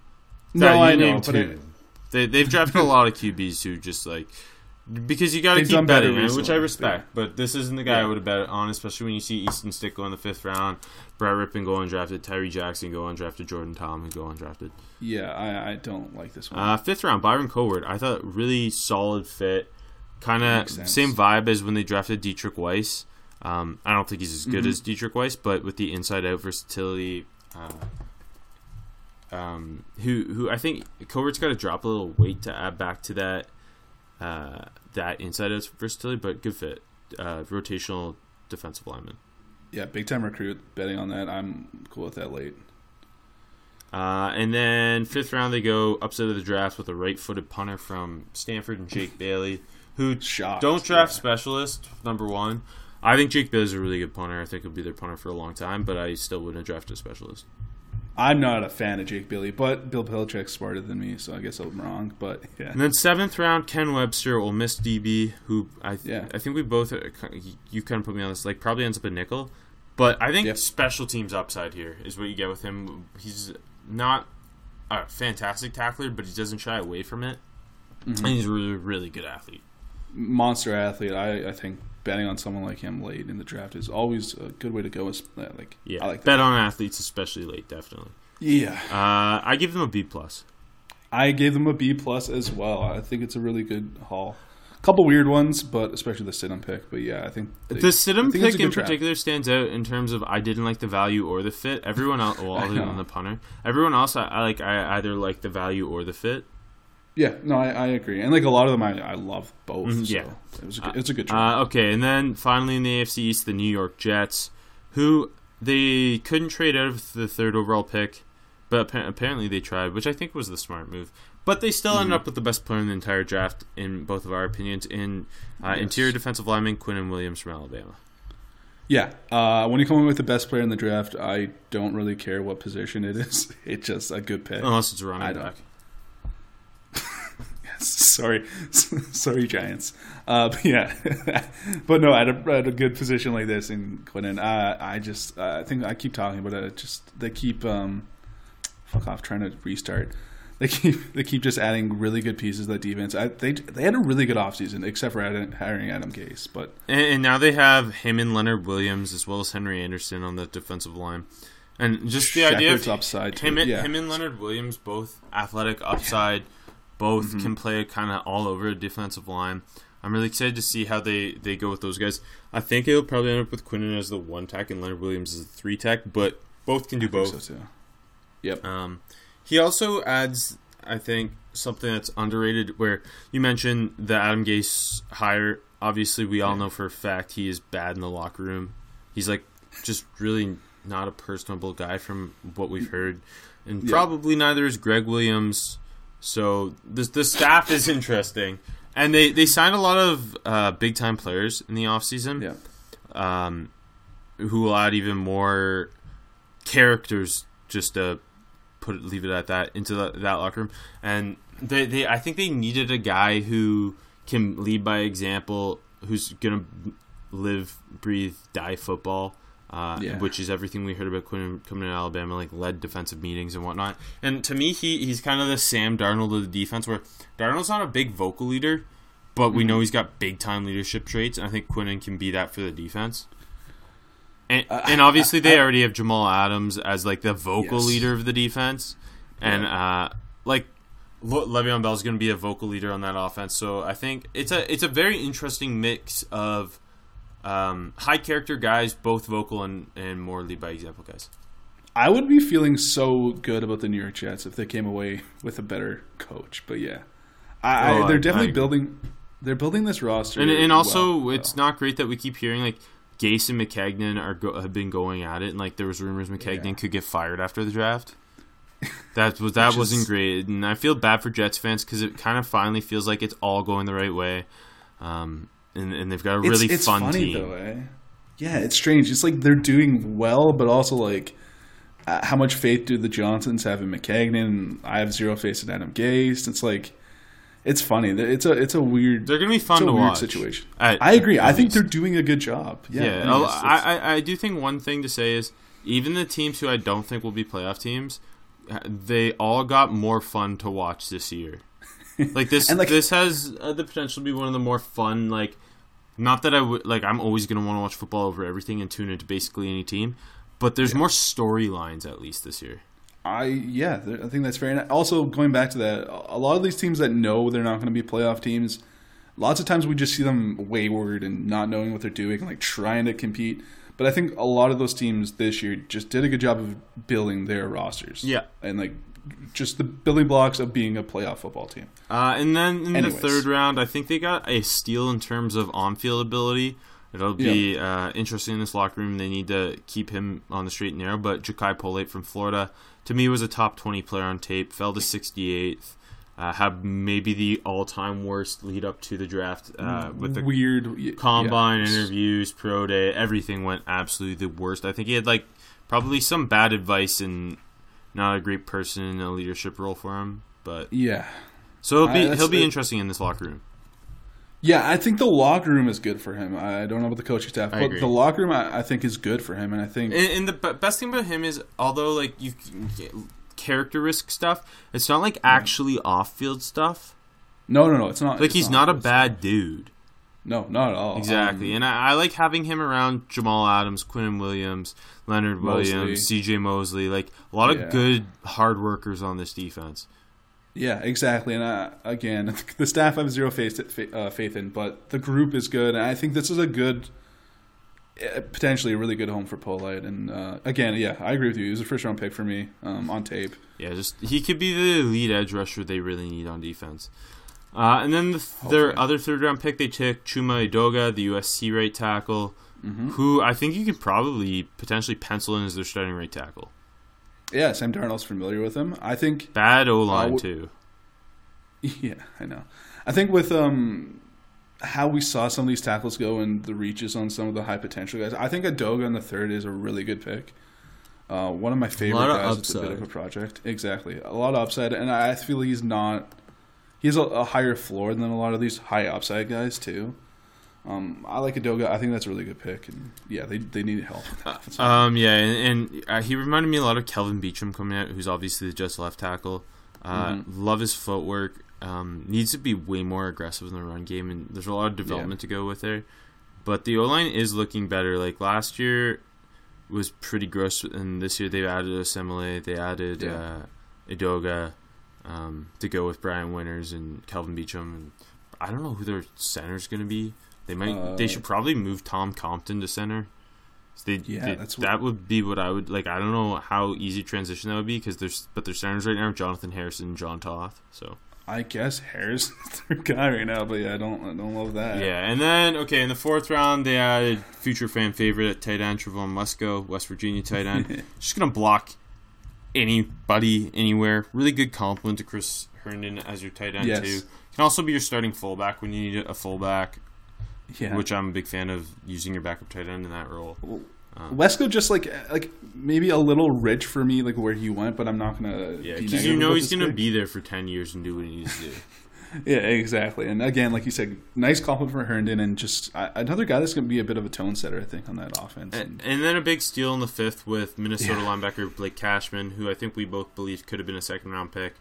No, you I know, but it, They, they've drafted a lot of QBs who just like because you got to keep betting, man, which I respect. But this isn't the guy I would have bet on, especially when you see Easton Stick go in the fifth round, Brett Rypien go undrafted, Tyree Jackson go undrafted, Jordan Ta'amu go undrafted. Yeah, I, I don't like this one. Uh, fifth round, Byron Cowart. I thought really solid fit. Kind of same vibe as when they drafted Deatrich Wise. Um, I don't think he's as Mm-hmm. good as Deatrich Wise, but with the inside out versatility, uh, um, who who I think Cowart's got to drop a little weight to add back to that uh, that inside out versatility, but good fit. Uh, rotational defensive lineman. yeah, big time recruit. Betting on that, I'm cool with that late. Uh, and then fifth round, they go upset of the draft with a right-footed punter from Stanford and Jake Bailey, who Shocked, don't draft yeah. specialist. Number one, I think Jake Bailey's a really good punter. I think he'll be their punter for a long time, but I still wouldn't draft a specialist. I'm not a fan of Jake Bailey, but Bill Belichick's smarter than me, so I guess I'm wrong. But yeah, And then seventh round, Ken Webster, Ole Miss DB, who I Yeah. I think we both uh, you kind of put me on this like probably ends up a nickel, but I think Yep. special teams upside here is what you get with him. He's not a fantastic tackler, but he doesn't shy away from it, Mm-hmm. and he's a really really good athlete. monster athlete. I, I think betting on someone like him late in the draft is always a good way to go. Is- uh, Like Yeah, I like that. bet on athletes, especially late, definitely. Yeah, Uh, I give them a B plus. I gave them a B plus as well. I think it's a really good haul. A couple weird ones, but especially the Stidham pick. But yeah, I think they- The think pick in draft. particular stands out in terms of I didn't like the value or the fit. Everyone else, well, other than the punter, everyone else, I, I like. I either like the value or the fit. Yeah, no, I, I agree. And like a lot of them, I, I love both. Mhm, so yeah. it was a good, it's a good. Uh, okay, and then finally in the AFC East, the New York Jets, who they couldn't trade out of the third overall pick, but appa- apparently they tried, which I think was the smart move. But they still Mm-hmm. ended up with the best player in the entire draft, in both of our opinions, in uh, Yes. interior defensive lineman Quinnen Williams from Alabama. yeah, uh, when you come in with the best player in the draft, I don't really care what position it is. It's just a good pick. Unless it's a I running don't. sorry, sorry, Giants. Uh, but yeah, but no, at a, at a good position like this in Quinnen, uh, I just uh, I think I keep talking but it. Just they keep um, fuck off trying to restart. They keep they keep just adding really good pieces to that defense. I, they they had a really good offseason, except for hiring Adam Gase. But And, and now they have him and Leonard Williams as well as Henry Anderson on the defensive line. And just the idea of upside him, and, yeah. him and Leonard Williams, both athletic upside, both Mm-hmm. can play kind of all over a defensive line. I'm really excited to see how they, they go with those guys. I think it'll probably end up with Quinnen as the one tech and Leonard Williams as the three tech, but both can do I both. so. Yep. Um, he also adds, I think, something that's underrated. Where you mentioned the Adam Gase hire. Obviously, we all know for a fact he is bad in the locker room. He's like just really not a personable guy from what we've heard, and Yeah. probably neither is Gregg Williams. So the the staff is interesting, and they they signed a lot of uh, big time players in the offseason Yeah. um, who will add even more characters just to put it, leave it at that into the, that locker room. And they, they, I think they needed a guy who can lead by example, who's gonna live, breathe, die football. Uh, Yeah. Which is everything we heard about Quinn coming to Alabama, like led defensive meetings and whatnot. And to me, he he's kind of the Sam Darnold of the defense, where Darnold's not a big vocal leader, but we know he's got big time leadership traits, and I think Quinnen can be that for the defense. And, and obviously, they already have Jamal Adams as like the vocal Yes. leader of the defense, and uh, like Le- Le'Veon Bell's going to be a vocal leader on that offense. So I think it's a it's a very interesting mix of um, high character guys, both vocal and and more lead by example guys. I would be feeling so good about the New York Jets if they came away with a better coach. But yeah, I, Oh, I, they're definitely I- building. They're building this roster, And and also, well, it's not great that we keep hearing like. Gase and Maccagnan are go- have been going at it, and like there was rumors Maccagnan Yeah. could get fired after the draft. That was that wasn't is- great, and I feel bad for Jets fans because it kind of finally feels like it's all going the right way, um, and and they've got a really it's, fun funny team. though. Eh? Yeah, it's strange. It's like they're doing well, but also like. Uh, how much faith do the Johnsons have in Maccagnan? I have zero faith in Adam Gase. It's like, it's funny. It's a it's a weird. They're gonna be it's fun a to weird watch. situation. At- I agree. I think they're doing a good job. Yeah, Yeah, I, I, mean, it's- it's- I, I do think one thing to say is even the teams who I don't think will be playoff teams, they all got more fun to watch this year. Like this, And, like- this has uh, the potential to be one of the more fun. Like, not that I would like. I'm always gonna want to watch football over everything and tune into basically any team, but there's more storylines at least this year. I yeah, I think that's fair. And also going back to that, a lot of these teams that know they're not going to be playoff teams, lots of times we just see them wayward and not knowing what they're doing, and like trying to compete. But I think a lot of those teams this year just did a good job of building their rosters. Yeah. and like just the building blocks of being a playoff football team. Uh, and then in Anyways. the third round, I think they got a steal in terms of on-field ability. It'll be uh, interesting in this locker room. They need to keep him on the straight and narrow. But Jachai Polite from Florida, to me, was a top 20 player on tape. Fell to 68th. Uh, had maybe the all-time worst lead up to the draft uh, with the Weird combine yeah. interviews, pro day, everything went absolutely the worst. I think he had like probably some bad advice and not a great person in a leadership role for him. But Yeah, so he'll be he'll be it- interesting in this locker room. yeah. I think the locker room is good for him. I don't know about the coaching staff, I but agree. the locker room I, I think is good for him, and I think And, and the be- best thing about him is, although like you character risk stuff, it's not like actually off-field stuff. no, no, no. It's not Like it's he's not a it's- bad dude. No, not at all. Exactly, Um, and I, I like having him around Jamal Adams, Quinn Williams, Leonard. Williams, C.J. Mosley, like a lot of good hard workers on this defense. Yeah, exactly. And uh, again, the staff I have zero faith uh, faith in, but the group is good, and I think this is a good, uh, potentially a really good home for Polite. And uh, again, yeah, I agree with you. He was a first round pick for me um, on tape. Yeah, just he could be the lead edge rusher they really need on defense. Uh, and then the, th- their other third round pick, they took Chuma Edoga, the USC right tackle, Mm-hmm. who I think you could probably potentially pencil in as their starting right tackle. Yeah, Sam Darnold's familiar with him. I think. Bad O line Uh, too. Yeah, I know. I think with um how we saw some of these tackles go and the reaches on some of the high potential guys, I think Edoga in the third is a really good pick. Uh, one of my favorite of guys. It's a bit of a project. Exactly, a lot of upside, and I feel he's not. He has a, a higher floor than a lot of these high upside guys too. Um, I like Edoga. I think that's a really good pick, and yeah, they they need help. Um, yeah, and, and uh, he reminded me a lot of Kelvin Beachum coming out, who's obviously the just left tackle. Uh, Mm-hmm. Love his footwork. Um, needs to be way more aggressive in the run game, and there's a lot of development to go with there. But the O line is looking better. Like last year was pretty gross, and this year they've added Osemele, they added Yeah. uh, Edoga um, to go with Brian Winters and Kelvin Beachum. And I don't know who their center's going to be. They might. Uh, they should probably move Tom Compton to center. So they, Yeah, they- that's what- that would be what I would like. I don't know how easy transition that would be because there's but their centers right now are Jonotthan Harrison, and John Toth. So I guess Harris is their guy right now, but yeah, I don't I don't love that. yeah, and then okay in the fourth round they added future fan favorite at tight end Trevon Wesco, West Virginia tight end. Just gonna block anybody anywhere. Really good compliment to Chris Herndon as your tight end Yes. too. Can also be your starting fullback when you need a fullback, yeah. which I'm a big fan of using your backup tight end in that role. Um, Wesco just like like maybe a little rich for me, like where he went, but I'm not gonna. Yeah, because you know he's gonna pick. be there for ten years and do what he needs to do. Yeah, exactly. And again, like you said, nice compliment for Herndon, and just uh, another guy that's gonna be a bit of a tone setter, I think, on that offense. And, and then a big steal in the fifth with Minnesota Yeah. linebacker Blake Cashman, who I think we both believe could have been a second round pick.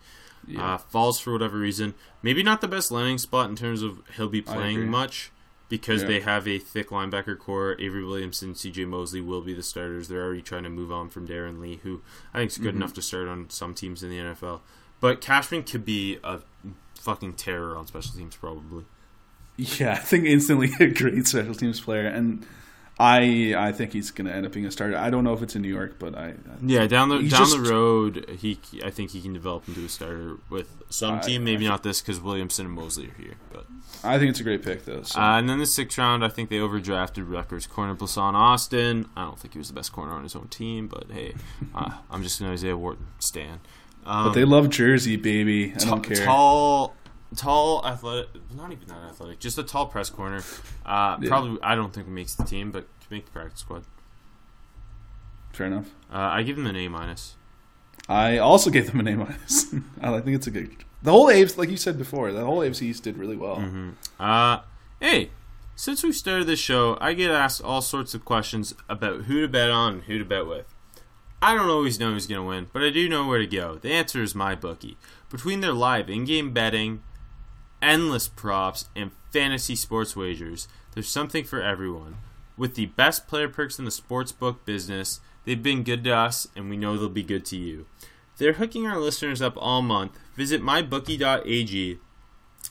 Yeah. Uh, falls for whatever reason. Maybe not the best landing spot in terms of he'll be playing much because Yeah. they have a thick linebacker core. Avery Williamson, CJ Mosley will be the starters. They're already trying to move on from Darron Lee, who I think is good Mm-hmm. enough to start on some teams in the NFL. But Cashman could be a fucking terror on special teams, probably. yeah, I think instantly a great special teams player, and I I think he's gonna end up being a starter. I don't know if it's in New York, but I, I Yeah, down the down just- the road, he I think he can develop into a starter with some I- team. Maybe I- not this because Williamson and Mosley are here. But I think it's a great pick though. So. uh, and then the sixth round, I think they overdrafted Rutgers corner Blessuan Austin. I don't think he was the best corner on his own team, but hey, uh, I'm just an Isaiah Wharton stan. Um, but they love Jersey, baby. I don't care. Tall, tall, athletic. Not even that athletic. Just a tall press corner. Uh, Yeah. Probably, I don't think makes the team, but to make the practice squad. Fair enough. Uh, I give him an A minus. I also gave them an A minus. I think it's a good. The whole AFC, like you said before, the whole AFC East did really well. Uh, hey, since we started this show, I get asked all sorts of questions about who to bet on and who to bet with. I don't always know who's going to win, but I do know where to go. The answer is my bookie. Between their live in-game betting, endless props, and fantasy sports wagers. There's something for everyone. With the best player perks in the sportsbook business, they've been good to us, and we know they'll be good to you. They're hooking our listeners up all month. Visit mybookie.ag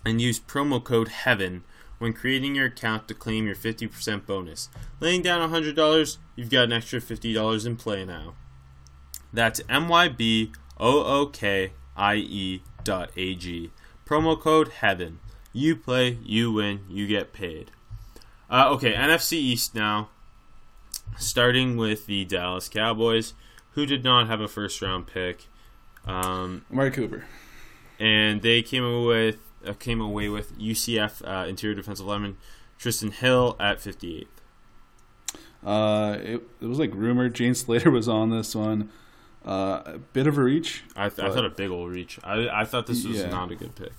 and use promo code HEAVEN when creating your account to claim your 50% bonus. Laying down $100, you've got an extra $50 in play now. That's M-Y-B-O-O-K-I-E dot A-G. Promo code HEAVEN. You play, you win, you get paid. Uh, okay, NFC East now. Starting with the Dallas Cowboys, who did not have a first round pick. Um, Amari Cooper. and they came away with uh, came away with UCF uh, interior defensive lineman Trysten Hill at 58th. Uh, it, it was like rumored. Jane Slater was on this one. Uh, a bit of a reach. I, th- I thought a big old reach. I, I thought this was Yeah. not a good pick.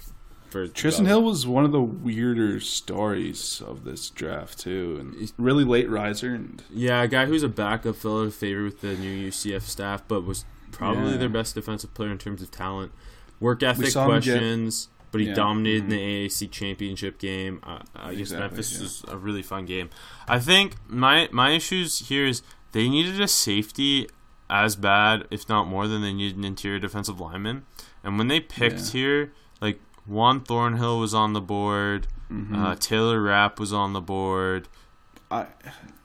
For Trysten Hill was one of the weirder stories of this draft too, and really late riser. And Yeah, a guy who's a backup filled a favor with the new UCF staff, but was probably Yeah. their best defensive player in terms of talent. Work ethic him get- questions, but he Yeah, dominated mhm. in the AAC championship game. Uh, I guess Exactly, Memphis was a really fun game. I think my my issues here is they needed a safety as bad, if not more, than they needed an interior defensive lineman. And when they picked Yeah. here, like Juan Thornhill was on the board, Mm-hmm. uh, Taylor Rapp was on the board. I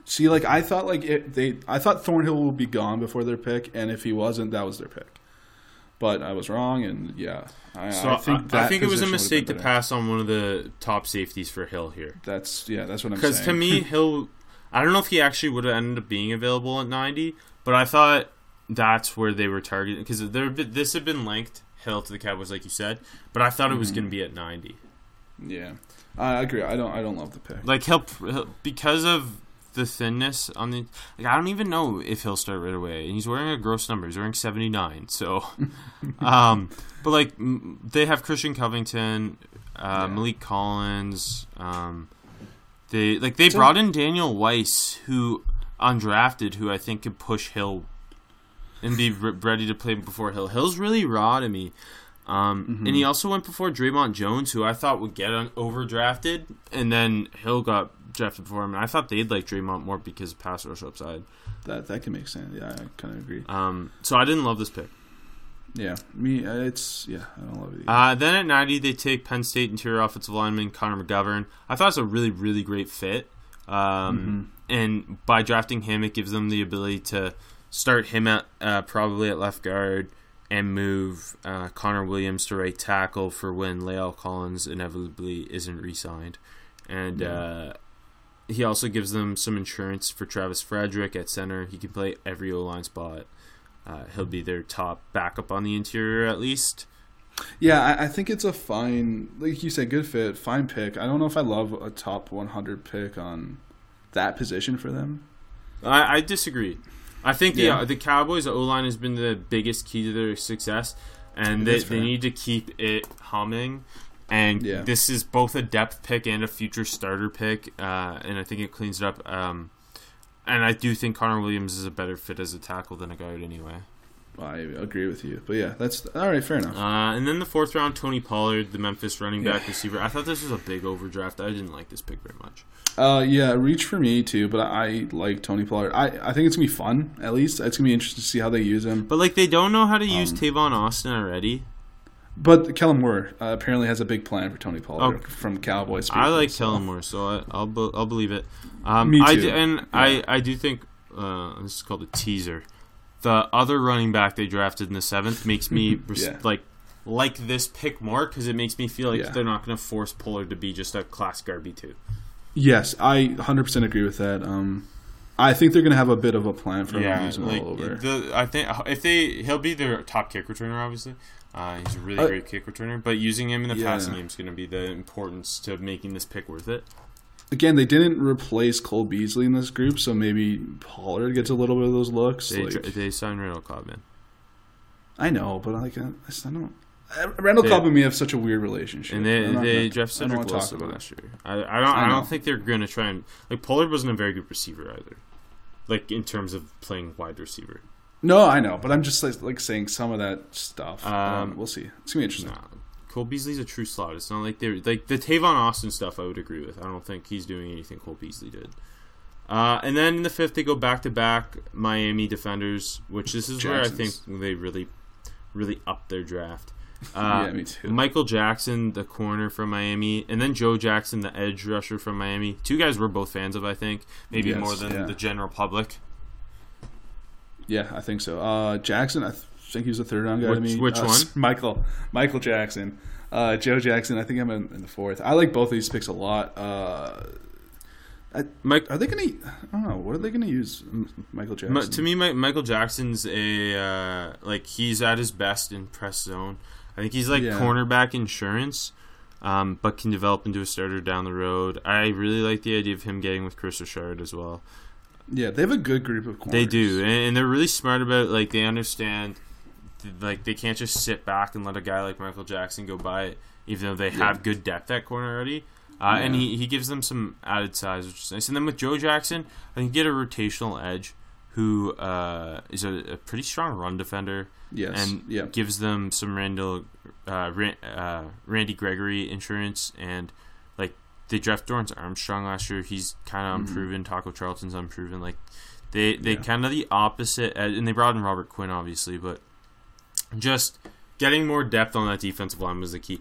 see, like I thought, like it, they, I thought Thornhill would be gone before their pick, and if he wasn't, that was their pick. But I was wrong, and yeah, I, So I think I, think it was a mistake to pass on one of the top safeties for Hill here. That's yeah, that's what I'm saying. Because to me, Hill, I don't know if he actually would have ended up being available at 90, but I thought that's where they were targeting. Because there, this had been linked Hill to the Cowboys, like you said, but I thought it Mm-hmm. was going to be at 90. yeah, I agree. I don't, I don't love the pick. Like Hill, because of the thinness on the, like I don't even know if he'll start right away. And he's wearing a gross number. He's wearing 79. So, um, but like m- they have Christian Covington, uh, Yeah. Maliek Collins. Um, they like they So- brought in Daniel Wise, who undrafted, who I think could push Hill and be re- ready to play before Hill. Hill's really raw to me. Um, And he also went before Draymond Jones, who I thought would get un- overdrafted, and then Hill got drafted before him. And I thought they'd like Draymond more because of pass rush upside. That that can make sense. Yeah, I kind of agree. Um, so I didn't love this pick. Yeah, me, uh, it's yeah, I don't love it. Either. Uh, then at 90, they take Penn State interior offensive lineman Connor McGovern. I thought it was a really, really great fit. Um, And by drafting him, it gives them the ability to start him at uh, probably at left guard and move uh, Connor Williams to right tackle for when La'el Collins inevitably isn't re-signed. And uh, he also gives them some insurance for Travis Frederick at center. He can play every O line spot. Uh, he'll be their top backup on the interior at least. Yeah, I, I think it's a fine, like you said, good fit, fine pick. I don't know if I love a top 100 pick on that position for them. I, I disagree. I think the Yeah. uh, the Cowboys' O line has been the biggest key to their success, and they, they need to keep it humming. And Yeah. this is both a depth pick and a future starter pick, uh, and I think it cleans it up. Um, and I do think Connor Williams is a better fit as a tackle than a guard anyway. I agree with you, but yeah, that's all right. Fair enough. Uh, and then the fourth round, Tony Pollard, the Memphis running back Yeah. receiver. I thought this was a big overdraft. I didn't like this pick very much. Uh, yeah, reach for me too, but I like Tony Pollard. I, I think it's gonna be fun. At least it's gonna be interesting to see how they use him. But like they don't know how to use Um, Tavon Austin already. But Kellen Moore uh, apparently has a big plan for Tony Pollard Oh. from Cowboys. I like so- Kellen Moore, so I, I'll be, I'll believe it. Um, Me too. and I I do think uh, this is called a teaser. The other running back they drafted in the seventh makes me Yeah. like like this pick more because it makes me feel like Yeah. they're not going to force Pollard to be just a classic RB two. Yes, I 100% agree with that. Um, I think they're gonna have a bit of a plan for him him like all over. the I think if they he'll be their top kick returner obviously. Uh, he's a really Uh, great kick returner, but using him in the yeah. passing game is going to be the importance to making this pick worth it. Again, they didn't replace Cole Beasley in this group, so maybe Pollard gets a little bit of those looks. They like- they signed Randall Cobb man. I know, but like I, I don't. Randall They- Cobb and me have such a weird relationship. And they they gonna- Cedric Wilson last year. I, I don't I, I don't think they're gonna try and like Pollard wasn't a very good receiver either. Like in terms of playing wide receiver. No, I know, but I'm just like, like saying some of that stuff. Um, Um, we'll see. It's gonna be interesting. Nah, Cole Beasley's a true slot. It's not like they're like the Tavon Austin stuff. I would agree with. I don't think he's doing anything Cole Beasley did. Uh, and then in the fifth, they go back to back Miami defenders, which this is where I think they really, really up their draft. Uh, Yeah, me too. Michael Jackson, the corner from Miami, and then Joe Jackson, the edge rusher from Miami. Two guys we're both fans of, I think, maybe Yes, more than yeah. the general public. Yeah, I think so. Uh, Jackson, I th- think he was a third round guy to Which- me. which Uh, one? Michael. Michael Jackson. Uh, Joe Jackson, I think I'm in, in the fourth. I like both of these picks a lot. Uh, Mike, are they going to? I don't know. What are they going to use Michael Jackson? To me, Mi- Michael Jackson's a uh, like he's at his best in press zone. I think he's like Yeah. cornerback insurance, um, but can develop into a starter down the road. I really like the idea of him getting with Kris Richard as well. yeah, they have a good group of corners. They do, and, and they're really smart about like they understand, like they can't just sit back and let a guy like Michael Jackson go by it, even though they have good depth at corner already. Uh, And he, he gives them some added size, which is nice. And then with Joe Jackson, I think you get a rotational edge who uh, is a, a pretty strong run defender Yes. and yeah. gives them some Randall, uh, Ran- uh, Randy Gregory insurance and like they draft Dorance Armstrong last year. He's kind of unproven. Taco Charlton's unproven. Like they they Mm-hmm. Yeah. kind of the opposite, and they brought in Robert Quinn obviously, but just getting more depth on that defensive line was the key.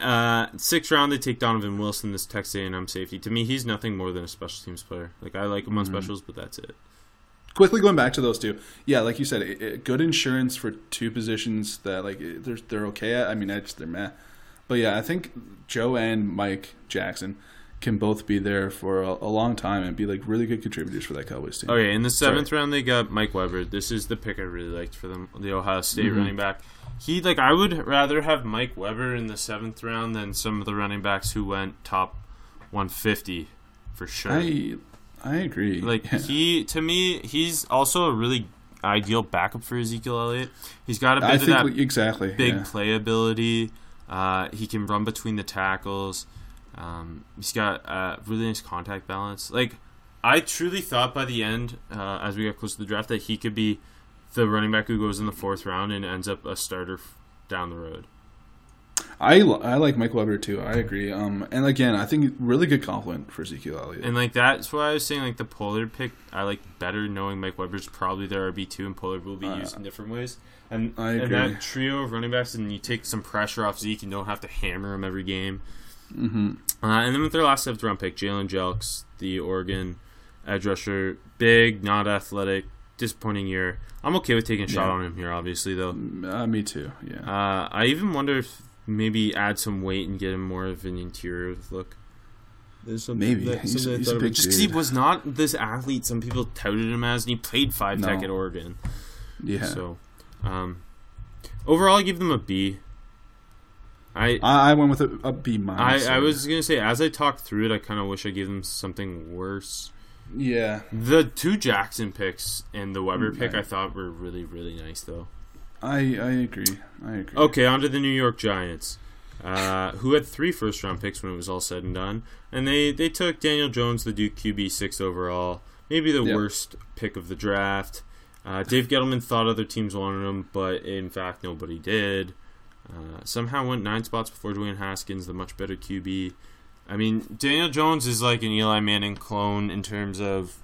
Uh, sixth round, they take Donovan Wilson, this Texas A&M safety. To me, he's nothing more than a special teams player. Like I like him on Mm-hmm. specials, but that's it. quickly going back to those two yeah like you said it, it- good insurance for two positions that like they're, they're okay at i mean edge they're meh but yeah i think joe and mike jackson can both be there for a, a long time and be like really good contributors for that cowboys team Okay, in the seventh round they got Mike Weber. This is the pick I really liked for them, the Ohio State Mm-hmm. running back. He like I would rather have Mike Weber in the seventh round than some of the running backs who went top 150 for sure. i i agree like Yeah. he to me, he's also a really ideal backup for Ezekiel Elliott. He's got a bit i of think that we- exactly big yeah. playability. Uh, he can run between the tackles. Um, he's got uh, really nice contact balance. Like I truly thought by the end, uh, as we got close to the draft, that he could be the running back who goes in the fourth round and ends up a starter f- down the road. I, I like Mike Weber too. I agree. Um, and again, I think really good compliment for Ezekiel Elliott. And like that's why I was saying like the Pollard pick, I like better knowing Mike Weber's probably their RB two and Pollard will be Uh, used in different ways. And I and that trio of running backs, and you take some pressure off Zeke and don't have to hammer him every game. Hmm Uh, and then with their last seventh round pick, Jalen Jelks, the Oregon edge rusher, big, not athletic, disappointing year. I'm okay with taking a shot Yeah. on him here, obviously though. Uh, me too. Yeah. Uh, I even wonder if maybe add some weight and get him more of an interior look. There's something Maybe. that- He's- something he's a big just because he was not this athlete some people touted him as, and he played five tech at Oregon. yeah. So, um, overall, I give them a B. I I, I went with a, a B minus. I, I was gonna say as I talked through it, I kind of wish I gave them something worse. Yeah. The two Jackson picks and the Weber pick Right. I thought were really really nice though. I I agree. I agree. Okay, on to the New York Giants, uh, who had three first round picks when it was all said and done, and they they took Daniel Jones, the Duke QB, six overall, maybe the Yeah. worst pick of the draft. Uh, Dave Gettleman thought other teams wanted him, but in fact nobody did. Uh, somehow went nine spots before Dwayne Haskins, the much better QB. I mean, Daniel Jones is like an Eli Manning clone in terms of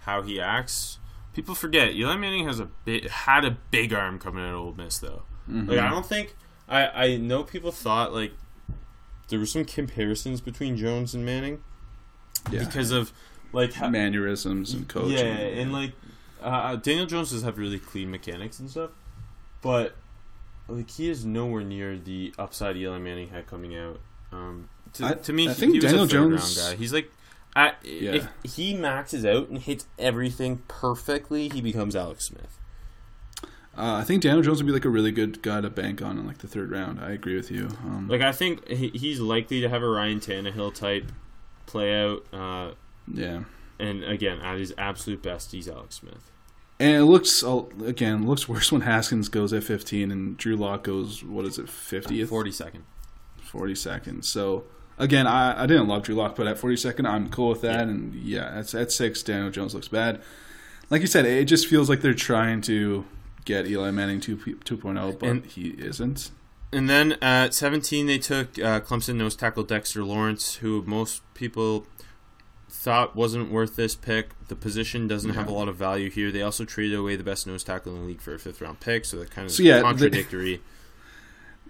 how he acts. People forget Eli Manning has a bit had a big arm coming out of Ole Miss though. Mm-hmm. Like I don't think I I know people thought like there were some comparisons between Jones and Manning yeah. because of like how, mannerisms and coaching. yeah, and like uh, Daniel Jones does have really clean mechanics and stuff, but like he is nowhere near the upside Eli Manning had coming out. Um, to, I- to me, I he- think he Daniel Jones- guy. He's like, at, Yeah. if he maxes out and hits everything perfectly, he becomes Alex Smith. Uh, I think Daniel Jones would be like a really good guy to bank on in like the third round. I agree with you. Um, Like I think he, he's likely to have a Ryan Tannehill type play out. Uh, yeah, and again, at his absolute best, he's Alex Smith. And it looks again looks worse when Haskins goes at 15 and Drew Lock goes what is it 50th Forty second. 40 seconds. So again, I, I didn't love Drew Lock, but at 40 second, I'm cool with that. And yeah, at, at six, Daniel Jones looks bad. Like you said, it just feels like they're trying to get Eli Manning 2, 2.0, but And- he isn't. and then at 17, they took uh, Clemson nose tackle Dexter Lawrence, who most people thought wasn't worth this pick. The position doesn't have a lot of value here. They also traded away the best nose tackle in the league for a fifth round pick, so that kind of So, yeah, contradictory.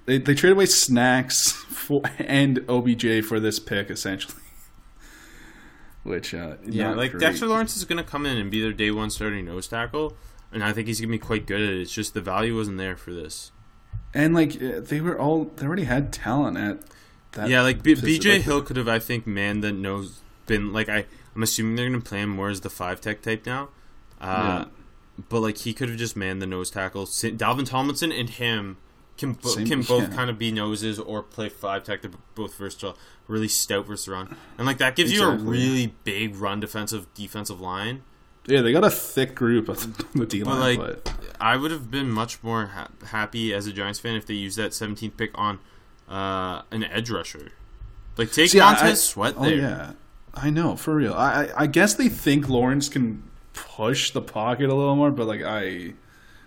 They they traded away snacks for, and OBJ for this pick essentially. Which uh, yeah, like great. Dexter Lawrence is going to come in and be their day one starting nose tackle, and I think he's going to be quite good at it. It's just the value wasn't there for this. and like uh, they were all they already had talent at that. yeah, like B- BJ Hill could have, I think, manned the nose. Been like I, I'm assuming they're going to play him more as the five tech type now. Uh, But like he could have just manned the nose tackle. Dalvin Tomlinson and him can bo- Same- can both yeah. kind of be noses or play five tech. They're both versatile, really stout versus run, and like that gives Exactly. you a really big run defensive defensive line. Yeah, they got a thick group on the D But line, like, but I would have been much more ha- happy as a Giants fan if they used that 17th pick on uh, an edge rusher. Like take See, Montez I- Sweat oh there. yeah, I know for real. I I guess they think Lawrence can push the pocket a little more, but like I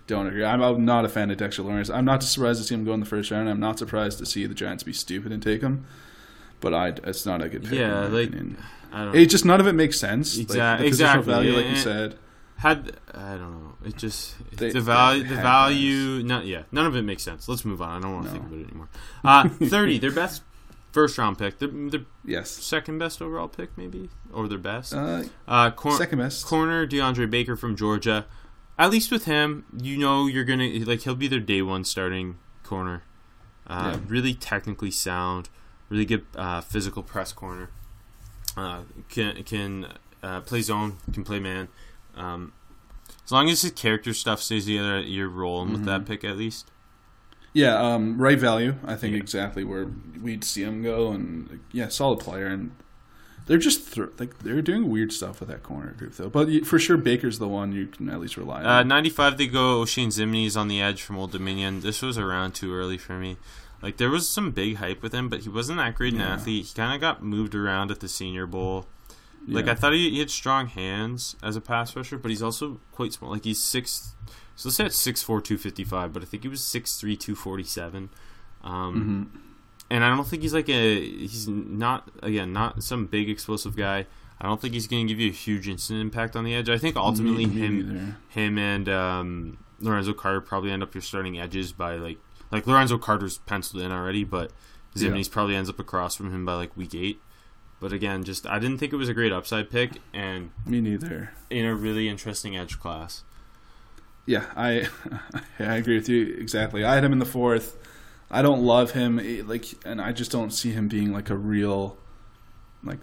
don't agree. I'm, I'm not a fan of Dexter Lawrence. I'm not surprised to see him go in the first round. I'm not surprised to see the Giants be stupid and take him. But I, it's not a good pick. Yeah, like opinion. I don't it just none of it makes sense. Like, Exact- the positional exactly, value, like you said. had I don't know. It just They- the value the value. Not yeah. None of it makes sense. Let's move on. I don't want to No. think about it anymore. Uh, 30. Their best first round pick. Their, their Yes. second best overall pick maybe or their best. Uh, Uh, cor- second best. corner DeAndre Baker from Georgia. At least with him, you know you're gonna like he'll be their day one starting corner. Uh, Yeah. Really technically sound, really good uh, physical press corner. Uh, can can uh, play zone, can play man. Um, as long as his character stuff stays together, you're rolling with Mm-hmm. that pick at least. Yeah, um, right value. I think exactly where we'd see him go, and yeah, solid player. And they're just thr like they're doing weird stuff with that corner group though. But for sure, Baker's the one you can at least rely Uh, on. 95, they go Oshane Ximines on the edge from Old Dominion. This was around too early for me. Like, there was some big hype with him, but he wasn't that great an athlete. He kind of got moved around at the Senior Bowl. Like, Yeah. I thought he, he had strong hands as a pass rusher, but he's also quite small. Like, he's six. So let's say it's 6'4, 255, but I think he was 6'3, 247. Um, Mhm. and I don't think he's like a he's not again not some big explosive guy. I don't think he's going to give you a huge instant impact on the edge. I think ultimately Me- me him him and um, Lorenzo Carter probably end up your starting edges by like like Lorenzo Carter's penciled in already, but Ximines probably ends up across from him by like week eight. But again, just I didn't think it was a great upside pick, and Me neither. in a really interesting edge class. Yeah, I I agree with you exactly. I had him in the fourth. I don't love him, eh, like, and I just don't see him being like a real, like,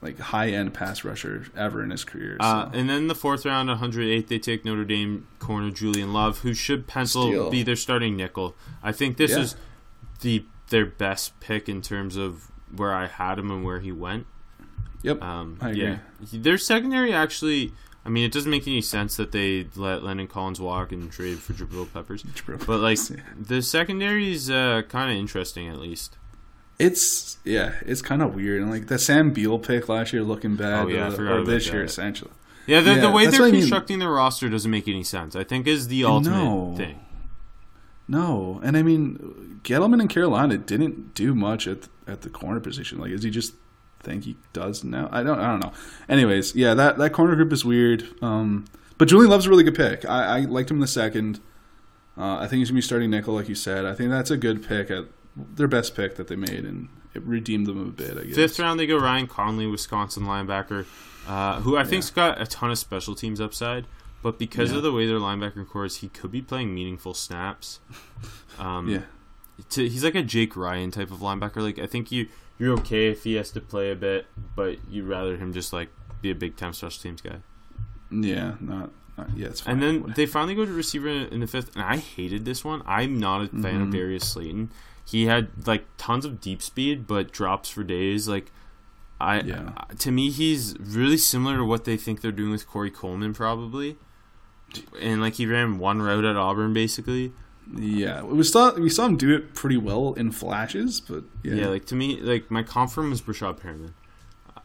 like high end pass rusher ever in his career. So. Uh, and then the fourth round, 108, they take Notre Dame corner Julian Love, who should pencil Steal. be their starting nickel. I think this Yeah. is the their best pick in terms of where I had him and where he went. yep, Um, I agree. yeah, their secondary actually. I mean, it doesn't make any sense that they let Landon Collins walk and trade for Jabril Peppers. But like Yeah. the secondary is uh, kind of interesting, at least. It's yeah, it's kind of weird. And like the Sam Beal pick last year looking bad, Oh, yeah, I or, this year essentially. Yeah, the, the way they're what I mean. constructing their roster doesn't make any sense. I think is the ultimate No. thing. No, and I mean, Gettleman in Carolina didn't do much at at the corner position. Like, is he just think he does now? I don't. I don't know. Anyways, yeah, that that corner group is weird. Um, but Julian Love's a really good pick. I, I liked him in the second. Uh, I think he's gonna be starting nickel, like you said. I think that's a good pick at their best pick that they made, and it redeemed them a bit. I guess. Fifth round, they go Ryan Connelly, Wisconsin linebacker, uh, who I think's got a ton of special teams upside. But because Yeah. of the way their linebacker core is, he could be playing meaningful snaps. Um, Yeah. to, he's like a Jake Ryan type of linebacker. Like I think you you're okay if he has to play a bit, but you'd rather him just like be a big time special teams guy. Yeah. Not. not yeah. It's fine. And then they finally go to receiver in, the fifth, and I hated this one. I'm not a fan Mm-hmm. of Darius Slayton. He had like tons of deep speed, but drops for days. Like I, Yeah. to me, he's really similar to what they think they're doing with Corey Coleman, probably. And like he ran one route at Auburn, basically. Yeah, we saw we saw him do it pretty well in flashes, but yeah, Yeah, like to me, like my confirm was Breshad Perriman.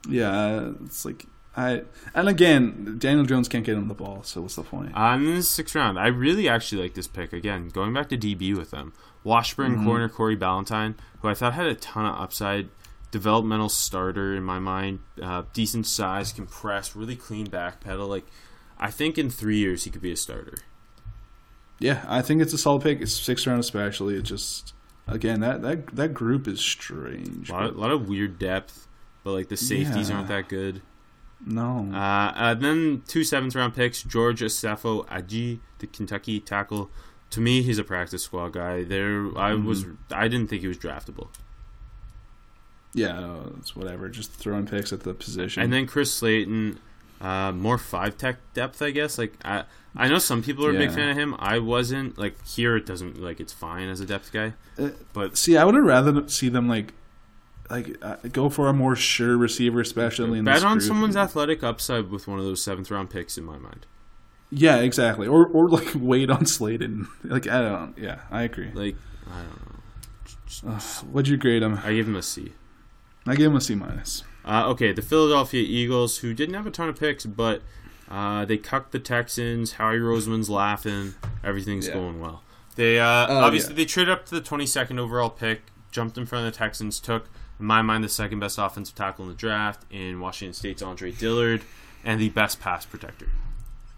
Yeah, it's like I and again, Daniel Jones can't get him the ball, so what's the point? And in the sixth round, I really actually like this pick. Again, going back to DB with them. Washburn Mm-hmm. corner Corey Ballentine, who I thought had a ton of upside. Developmental starter in my mind. Uh, decent size, compressed, really clean back pedal. Like, I think in three years he could be a starter. Yeah, I think it's a solid pick. It's sixth round, especially. It just again that that that group is strange. A lot, of, lot of weird depth, but like the safeties Yeah. aren't that good. no, Uh, uh, then two seventh round picks: George Asafo-Adjei, the Kentucky tackle. To me, he's a practice squad guy. There, I Mm-hmm. was, I didn't think he was draftable. yeah, no, it's whatever. Just throwing picks at the position. And then Chris Slayton, uh, more five tech depth, I guess. Like I, I know some people are a big fan of him. I wasn't. Like here, it doesn't like it's fine as a depth guy. Uh, But see, I would have rather see them like like uh, go for a more sure receiver, especially in bet on someone's athletic upside with one of those seventh round picks in my mind. Yeah, exactly. Or or like wait on Slayton. Like I don't. Yeah, I agree. Like I don't know. Uh, what'd you grade him? I gave him a C. I gave him a C minus. Uh, okay, the Philadelphia Eagles, who didn't have a ton of picks, but uh, they cucked the Texans. Howie Roseman's laughing. Everything's Yeah. going well. They uh, obviously yeah. they traded up to the 22nd overall pick, jumped in front of the Texans, took in my mind the second best offensive tackle in the draft in Washington State's Andre Dillard, and the best pass protector.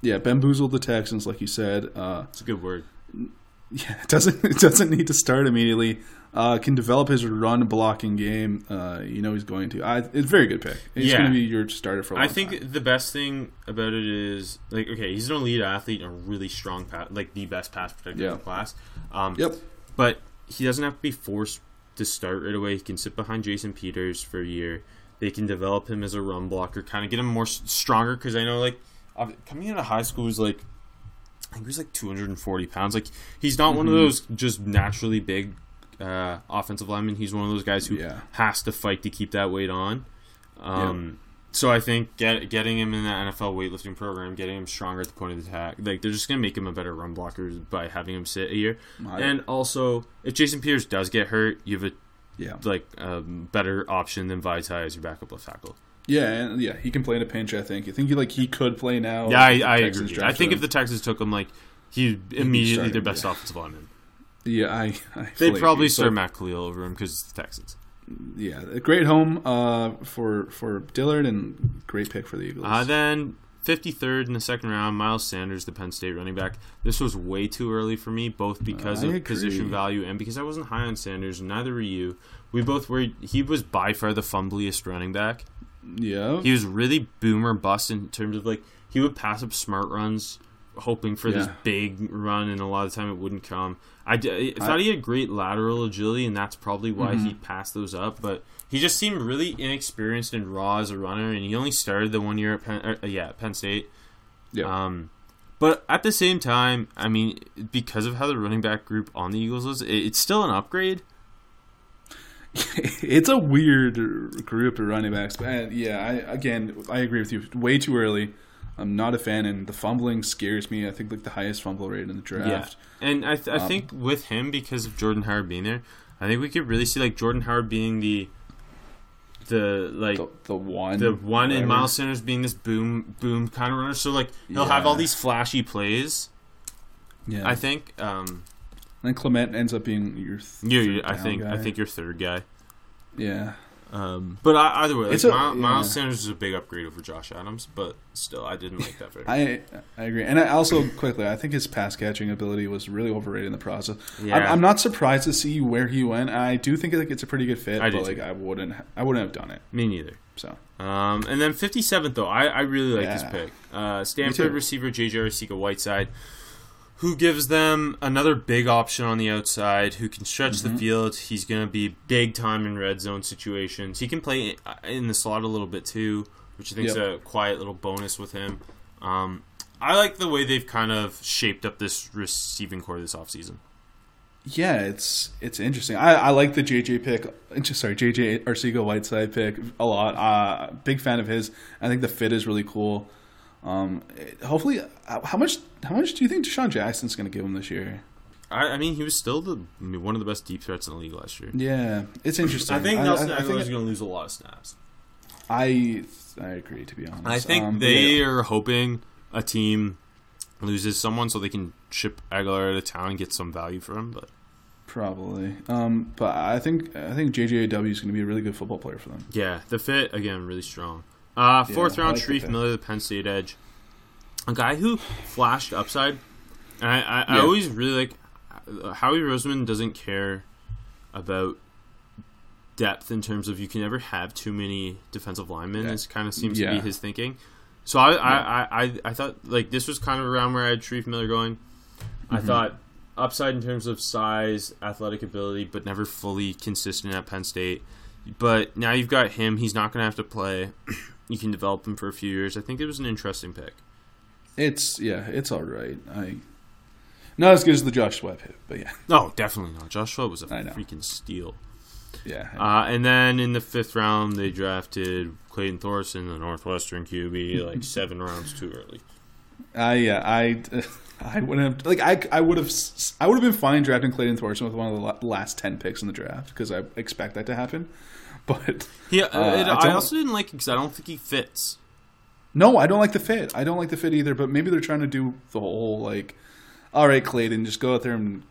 Yeah, bamboozled the Texans, like you said. Uh, It's a good word. yeah, it doesn't it doesn't need to start immediately. Uh, can develop his run blocking game. Uh, you know he's going to. I, it's a very good pick. He's Yeah. going to be your starter for. a I think time. the best thing about it is like okay, he's an elite athlete and a really strong pass, like the best pass protector in the class. Um, Yep. But he doesn't have to be forced to start right away. He can sit behind Jason Peters for a year. They can develop him as a run blocker, kind of get him more stronger. Because I know, like, coming out of high school, was like, I think he was like 240 pounds. Like, he's not one of Mm-hmm. those just naturally big uh, offensive lineman. He's one of those guys who Yeah. has to fight to keep that weight on. Um, So I think get, getting him in the NFL weightlifting program, getting him stronger at the point of attack, like they're just gonna make him a better run blocker by having him sit a year. I- and also, if Jason Pierce does get hurt, you have a Yeah. like a better option than Vaitai as your backup left tackle. Yeah, and yeah, he can play in a pinch. I think. I think he like he could play now. yeah, I, I agree. I think him. if the Texans took him, like he immediately their best yeah. offensive lineman. Yeah, I, I They'd probably agree. start Matt Kalil over him because it's the Texans. Yeah, a great home uh, for for Dillard and great pick for the Eagles. Uh, then 53rd in the second round, Miles Sanders, the Penn State running back. This was way too early for me, both because I of agree. position value and because I wasn't high on Sanders. Neither were you. We both were. He was by far the fumbliest running back. yeah, He was really boomer bust in terms of like he would pass up smart runs, hoping for this big run, and a lot of the time it wouldn't come. I, d- I thought he had great lateral agility, and that's probably why Mm-hmm. he passed those up. But he just seemed really inexperienced and raw as a runner, and he only started the one year at Penn, uh, yeah Penn State. yeah. Um, but at the same time, I mean, because of how the running back group on the Eagles was, it, it's still an upgrade. it's a weird group of running backs, but yeah, I again I agree with you. Way too early. I'm not a fan, and the fumbling scares me. I think like the highest fumble rate in the draft. Yeah. And I, th- I Um, think with him, because of Jordan Howard being there, I think we could really see like Jordan Howard being the the like The, the one, the one and whatever. Miles Sanders being this boom boom kind of runner. So like he'll have all these flashy plays. Yeah, I think. Um, then Clement ends up being your. Th- third I think I think your third guy. Yeah, Um, but I, either way, like, a- Miles, Miles. Sanders is a big upgrade over Josh Adams. But still, I didn't like that very. I I agree, and I also quickly I think his pass catching ability was really overrated in the process. Yeah. I'm, I'm not surprised to see where he went. I do think like it's a pretty good fit, I but like too. I wouldn't I wouldn't have done it. Me neither. So Um, and then 57th, though, I, I really like this Yeah. pick. Uh. Stanford receiver J.J. Arcega Whiteside, who gives them another big option on the outside, who can stretch Mm-hmm. the field. He's going to be big time in red zone situations. He can play in the slot a little bit too, which I think is a quiet little bonus with him. Um, I like the way they've kind of shaped up this receiving core this offseason. yeah, it's it's interesting. I, I like the JJ pick. Sorry, JJ Arcega Whiteside pick a lot. Uh, big fan of his. I think the fit is really cool. Um, hopefully, uh, how much how much do you think DeSean Jackson's going to give him this year? I, I mean, he was still the I mean, one of the best deep threats in the league last year. Yeah, it's interesting. I think Nelson Agholor is going to lose a lot of snaps. I I agree. To be honest, I think Um, they yeah. are hoping a team loses someone so they can ship Aguilar out of town and get some value for him. But probably. Um, but I think I think JJW is going to be a really good football player for them. yeah, the fit again really strong. Uh, fourth yeah, round, like Shareef. Miller, the Penn State edge, a guy who flashed upside. And I, I, I always really like uh, Howie Roseman doesn't care about depth in terms of you can never have too many defensive linemen. Yeah. This kind of seems to be his thinking. So I, I, I, I, I thought like this was kind of around where I had Shareef Miller going. I Mm-hmm. thought upside in terms of size, athletic ability, but never fully consistent at Penn State. But now you've got him. He's not going to have to play. You can develop him for a few years. I think it was an interesting pick. It's yeah, it's all right. I not as good as the Josh Sweat hit, but yeah, No, definitely not. Joshua was a freaking steal. yeah. Uh, and then in the fifth round, they drafted Clayton Thorson, the Northwestern QB, like seven rounds too early. I yeah, I I wouldn't have like I I would have I would have been fine drafting Clayton Thorson with one of the last ten picks in the draft because I expect that to happen. But yeah, Uh, it- I I, also didn't like because I don't think he fits. no, I don't like the fit. I don't like the fit either. But maybe they're trying to do the whole like, all right, Clayton, just go out there and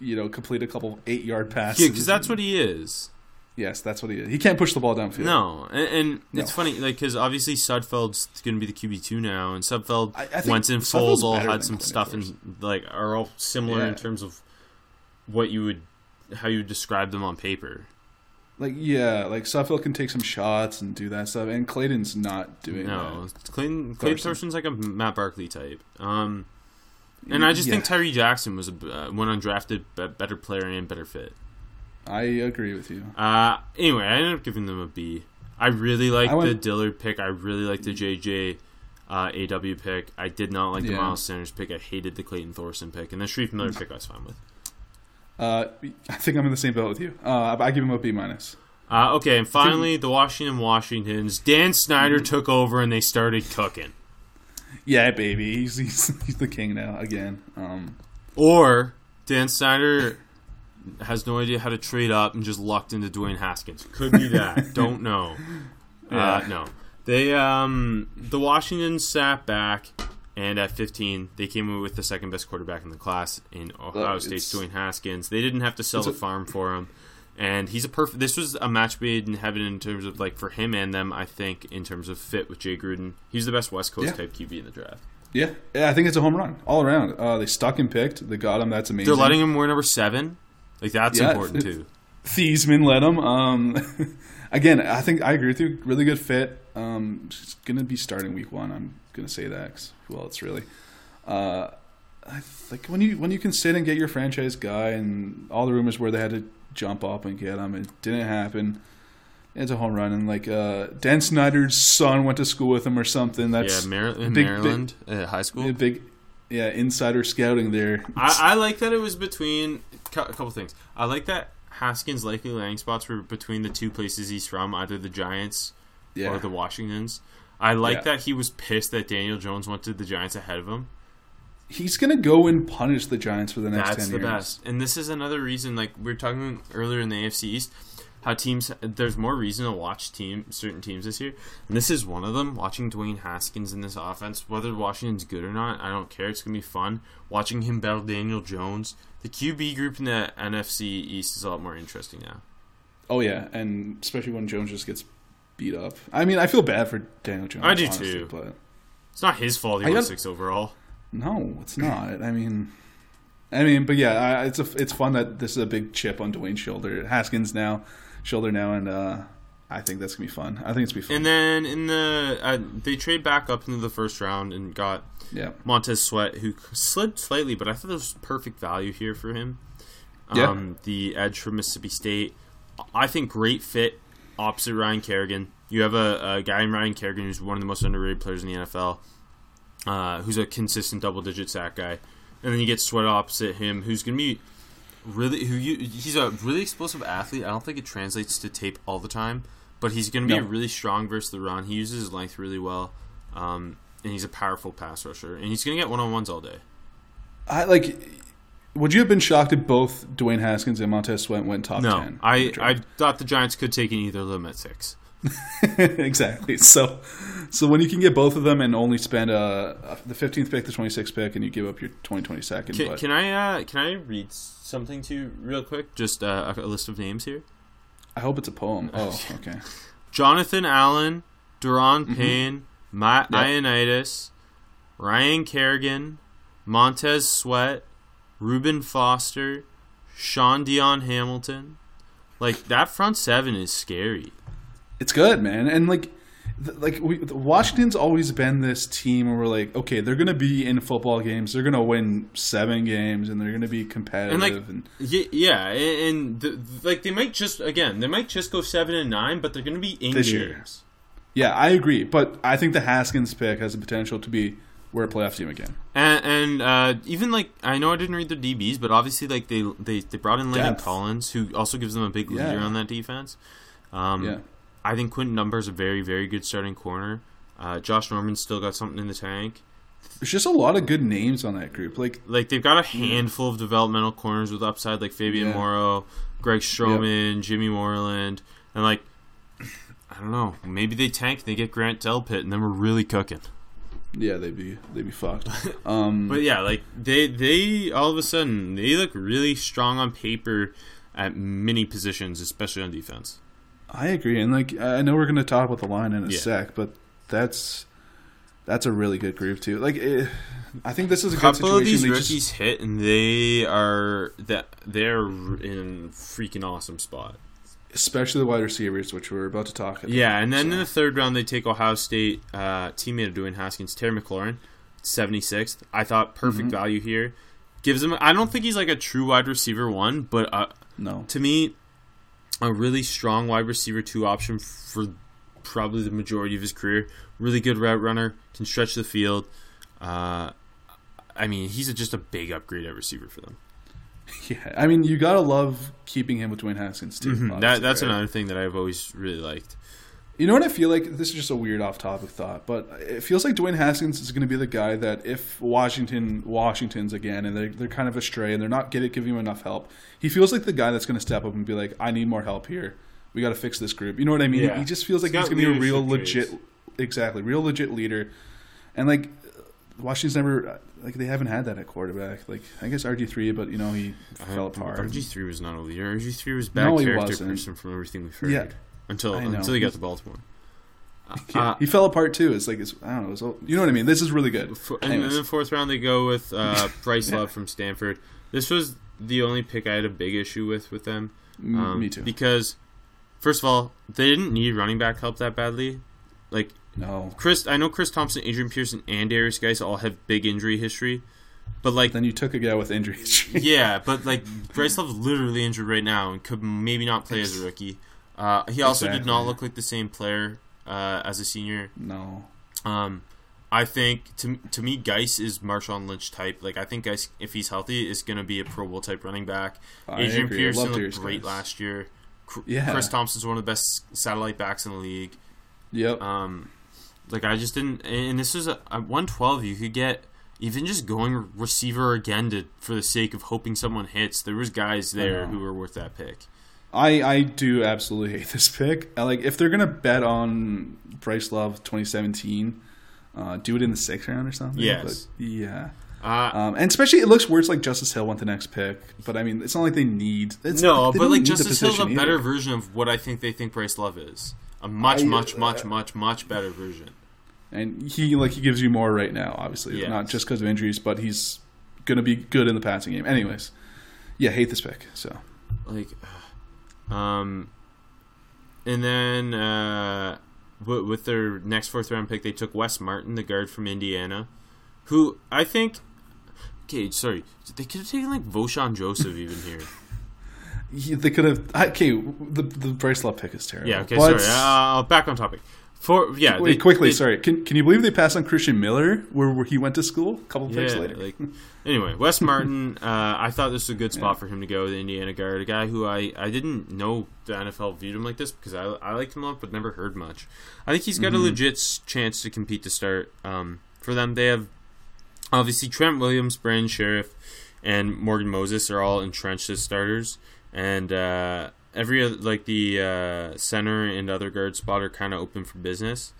you know complete a couple eight yard passes. Yeah, because that's what he is. yes, that's what he is. He can't push the ball downfield. No, and, and No. it's funny, like because obviously Sudfeld's going to be the QB two now, and Sudfeld, I- I Wentz, and Foles all had some stuff and like are all similar Yeah. in terms of what you would, how you would describe them on paper. Like yeah, like Sudfeld can take some shots and do that stuff, and Clayton's not doing No, that. Clayton, Clayton Thorson's like a Matt Barkley type. Um, and I just Yeah. think Tyree Jackson was a uh, one undrafted, be- better player and better fit. I agree with you. Uh, anyway, I ended up giving them a B. I really like went- the Dillard pick. I really like the JJ uh, AW pick. I did not like the Yeah. Miles Sanders pick. I hated the Clayton Thorson pick, and the Shareef Miller pick I was fine with. Uh, I think I'm in the same boat with you. Uh, I give him a B minus. Uh, okay, and finally the Washington Washingtons. Dan Snyder took over and they started cooking. Yeah, baby, he's he's, he's the king now again. Um, Or Dan Snyder has no idea how to trade up and just lucked into Dwayne Haskins. Could be that. Don't know. Uh, no. They um the Washington sat back and at 15 they came in with the second best quarterback in the class in Ohio Look, State's Dwayne Haskins. They didn't have to sell the a- farm for him. And he's a perfect. This was a match made in heaven in terms of like for him and them. I think in terms of fit with Jay Gruden, he's the best West Coast Yeah. type QB in the draft. yeah, yeah, I think it's a home run all around. Uh, they stuck and picked. They got him. That's amazing. They're letting him wear number seven. Like that's Yeah, important too. Theismann let him. Um, again, I think I agree with you. Really good fit. Um, just gonna be starting week one. I'm gonna say that. 'cause who else really? Uh, I like when you when you can sit and get your franchise guy, and all the rumors were they had to jump up and get him. It didn't happen. It's a home run, and like uh, Dan Snyder's son went to school with him or something. That's yeah, Mar- big- Maryland uh, high school. big, yeah, insider scouting there. I, I like that it was between a couple things. I like that Haskins' likely landing spots were between the two places he's from, either the Giants yeah, or the Washingtons. I like Yeah. that he was pissed that Daniel Jones went to the Giants ahead of him. he's gonna go and punish the Giants for the next That's ten the years. best. And this is another reason, like we were talking earlier in the AFC East, how teams there's more reason to watch team certain teams this year, and this is one of them. Watching Dwayne Haskins in this offense, whether Washington's good or not, I don't care. It's gonna be fun watching him battle Daniel Jones. The QB group in the NFC East is a lot more interesting now. Oh yeah, and especially when Jones just gets beat up. I mean, I feel bad for Daniel Jones. I do honestly, too. but It's not his fault he I went got- six overall. no, it's not. I mean, I mean, but yeah, I, it's a, it's fun that this is a big chip on Dwayne's shoulder, Haskins now, shoulder now, and uh, I think that's gonna be fun. I think it's gonna be fun. And then in the uh, they trade back up into the first round and got yeah, Montez Sweat, who slid slightly, but I thought there was perfect value here for him. Yeah. Um, the edge from Mississippi State. I think great fit opposite Ryan Kerrigan. You have a, a guy in Ryan Kerrigan who's one of the most underrated players in the NFL, uh, who's a consistent double digit sack guy. And then you get Sweat opposite him, who's going to be really who you he's a really explosive athlete. I don't think it translates to tape all the time, but he's going to be No. really strong versus the run. He uses his length really well. Um, and he's a powerful pass rusher, and he's going to get one on ones all day. I like. Would you have been shocked if both Dwayne Haskins and Montez Sweat went top No, ten? in I I thought the Giants could take in either of them at six. exactly. So, so when you can get both of them and only spend uh, the 15th pick, the 26th pick, and you give up your 2022nd. Can, but can I uh, can I read something to you real quick? Just uh, a list of names here. I hope it's a poem. Oh, okay. Jonathan Allen, Daron Mm-hmm. Payne, Matt Yep. Ioannidis, Ryan Kerrigan, Montez Sweat, Reuben Foster, Shaun Dion Hamilton. Like that front seven is scary. It's good, man. And like, th- like we, Washington's always been this team where we're like, okay, they're gonna be in football games. They're gonna win seven games, and they're gonna be competitive. And And, like, y- yeah, and, and the, like they might just again, they might just go seven and nine, but they're going to be in This games. year. yeah, I agree. But I think the Haskins pick has the potential to be we're a playoff team again. And, and uh, even like I know I didn't read their DBs, but obviously like they they, they brought in Landon. Collins, who also gives them a big leader Yeah. on that defense. Um, Yeah. I think Quinton Dunbar is a very very good starting corner. Uh, Josh Norman's still got something in the tank. There's just a lot of good names on that group. Like, Like they've got a handful of developmental corners with upside, like Fabian Yeah. Moreau, Greg Stroman, Jimmy Moreland, and like I don't know, maybe they tank, they get Grant Delpit, and then we're really cooking. yeah, they'd be they'd be fucked. Um, But yeah, like they they all of a sudden they look really strong on paper at many positions, especially on defense. I agree, and like I know we're going to talk about the line in a Yeah. sec, but that's that's a really good group too. Like, eh, I think this is a good couple of situation. these They rookies just- hit, and they are that they're in freaking awesome spot. especially the wide receivers, which we're about to talk about. Yeah, and then So- in the third round they take Ohio State uh, teammate of Dwayne Haskins, Terry McLaurin, seventy sixth. I thought perfect Mm-hmm. value here. Gives him. I don't think he's like a true wide receiver one, but uh, no, to me, a really strong wide receiver two option for probably the majority of his career. Really good route runner, can stretch the field. Uh, I mean, he's a, just a big upgrade at receiver for them. yeah, I mean you gotta love keeping him with Dwayne Haskins too. that, that's right? another thing that I've always really liked. You know what I feel like? This is just a weird off-topic thought, but it feels like Dwayne Haskins is going to be the guy that if Washington Washington's again and they're, they're kind of astray and they're not getting giving him enough help, he feels like the guy that's going to step up and be like, "I need more help here. We got to fix this group." You know what I mean? Yeah. He just feels like He's going to be a real legit, exactly, real legit leader, and like Washington's never like they haven't had that at quarterback. Like I guess RG three, but you know he uh-huh. fell apart. RG three was not a leader. RG three was bad No, character wasn't. person from everything we've heard. Yeah. Until until he got to Baltimore. Yeah, Uh, he fell apart too. It's like it's I don't know. It's, you know what I mean? This is really good. And Anyways. in the fourth round, they go with uh, Bryce Yeah. Love from Stanford. This was the only pick I had a big issue with with them. Um, Me too. Because first of all, they didn't need running back help that badly. Like no. Chris, I know Chris Thompson, Adrian Peterson, and Derrius Guice all have big injury history, but like. Then you took a guy with injuries. yeah, but like Bryce Love's literally injured right now and could maybe not play as a rookie. Uh, he also did not look like the same player uh, as a senior. no. Um, I think to to me, Guice is Marshawn Lynch type. Like I think Guice, if he's healthy, is going to be a Pro Bowl type running back. I Adrian agree. Love looked great Guice. last year. Yeah. Chris Thompson's one of the best satellite backs in the league. Yep. Um, like I just didn't, and this is a, a 112. You could get even just going receiver again to for the sake of hoping someone hits. There was guys there who were worth that pick. I I do absolutely hate this pick. I like if they're gonna bet on Bryce Love 2017, uh, do it in the sixth round or something. Yes. But, yeah. Uh, Um, and especially, it looks worse like Justice Hill went the next pick. But I mean, it's not like they need. It's, no, they but like Justice Hill's a position better version of what I think they think Bryce Love is. A much, I- much, much, much, much better version. And he like he gives you more right now, obviously, Yes. not just because of injuries, but he's gonna be good in the passing game. Anyways, yeah, hate this pick. So like um and then uh with, with their next fourth round pick they took Wes Martin the guard from Indiana who I think okay sorry they could have taken like Vosean Joseph even here he, they could have. Okay, the the Bryce Love pick is terrible. yeah okay But- sorry uh, back on topic for yeah Wait, they- quickly, they- sorry. Can can you believe they passed on Christian Miller, where, where he went to school a couple picks yeah later? like anyway Wes Martin uh, I thought this was a good spot for him to go the Indiana guard a guy who I, I didn't know the NFL viewed him like this because I, I liked him a lot but never heard much I think he's got Mm-hmm. a legit chance to compete to start um, for them they have obviously Trent Williams Brandon Scherff and Morgan Moses are all entrenched as starters and uh, every other, like the uh, center and other guard spot are kind of open for business.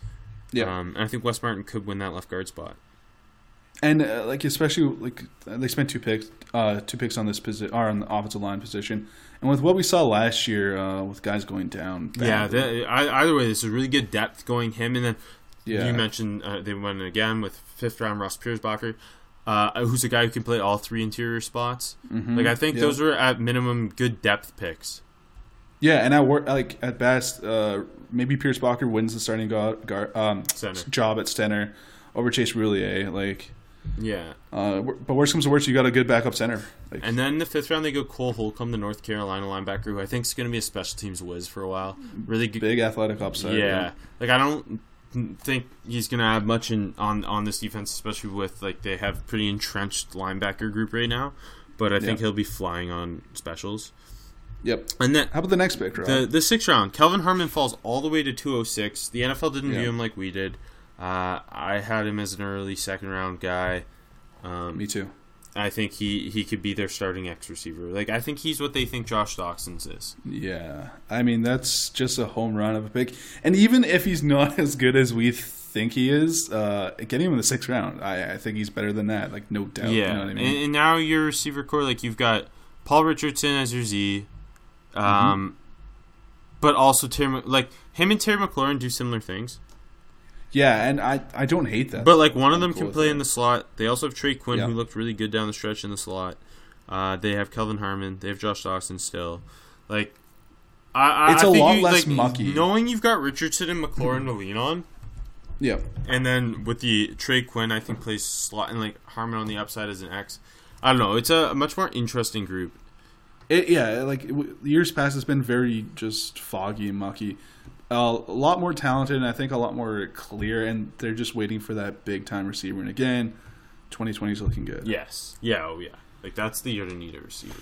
Yeah, Um, and I think Wes Martin could win that left guard spot. and uh, like especially like they spent two picks, uh, two picks on this position, are on the offensive line position, and with what we saw last year, uh, with guys going down. Yeah, I, either way, this is really good depth going him, and then yeah, you mentioned uh, they went again with fifth round Ross Pierschbacher, uh, who's a guy who can play all three interior spots. Mhm. Like I think those are at minimum good depth picks. Yeah, and at work, like at best, uh, maybe Pierschbacher wins the starting guard, guard um, job at center over Chase Roulier. Like, Yeah. uh, but worst comes to worst, you got a good backup center. Like, And then the fifth round, they go Cole Holcomb, the North Carolina linebacker, who I think is going to be a special teams whiz for a while. Really good. big athletic upside. yeah. Like I don't think he's going to add much in on on this defense, especially with like they have pretty entrenched linebacker group right now. But I think Yeah. he'll be flying on specials. Yep. And then How about the next pick, Rob? the the sixth round, Kelvin Harmon falls all the way to 206. The NFL didn't Yeah. view him like we did. Uh, I had him as an early second round guy. Um, Me too. I think he, he could be their starting X receiver. Like I think he's what they think Josh Doctson's is. Yeah, I mean that's just a home run of a pick. And even if he's not as good as we think he is, uh, getting him in the sixth round, I, I think he's better than that. Like no doubt. yeah, you know what I and, and now your receiver core, like you've got Paul Richardson as your Z, Mm-hmm. um, but also Terry, like him and Terry McLaurin do similar things. yeah, and I I don't hate that. But like one of them cool can play in the slot. They also have Trey Quinn, Yeah. who looked really good down the stretch in the slot. Uh, they have Kelvin Harmon. They have Josh Doctson still. Like, I, I It's I a think lot you, less like, mucky. Knowing you've got Richardson and McLaurin to lean on, yeah, and then with the Trey Quinn, I think plays slot and like Harmon on the upside as an X. I don't know. It's a, much more interesting group. It, yeah, like w- years past, it's been very just foggy and mucky. Uh, a lot more talented, and I think a lot more clear. And they're just waiting for that big time receiver. And again, 2020 is looking good. Yes. Yeah. Oh, yeah. Like that's the year to need a receiver.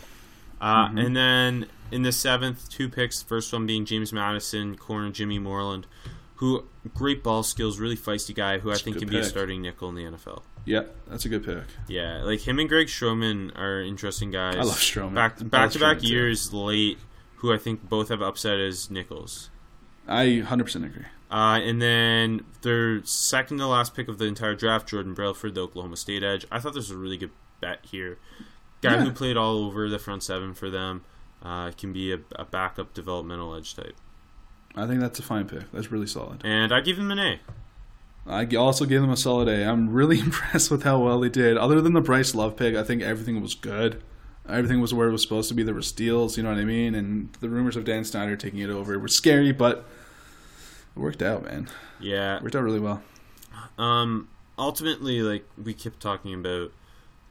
Uh, And then in the seventh, two picks. First one being James Madison, corner Jimmy Moreland, who great ball skills, really feisty guy, who I think good can be a starting nickel in the NFL. Yeah, that's a good pick. Yeah, like him and Greg Stroman are interesting guys. I love Stroman. Back back to back Stroman, too. years late, who I think both have upset as nickels. I 100% agree. Uh, and then their second to last pick of the entire draft, Jordan Brailford, the Oklahoma State edge. I thought this was a really good bet here. Guy Yeah. who played all over the front seven for them uh, can be a, a backup developmental edge type. I think that's a fine pick. That's really solid. And I give him an A. I also gave them a solid A. I'm really impressed with how well they did. Other than the Bryce Love pick, I think everything was good. Everything was where it was supposed to be. There were steals, you know what I mean? And the rumors of Dan Snyder taking it over were scary, but it worked out, man. Yeah. It worked out really well. Um. Ultimately, like we kept talking about,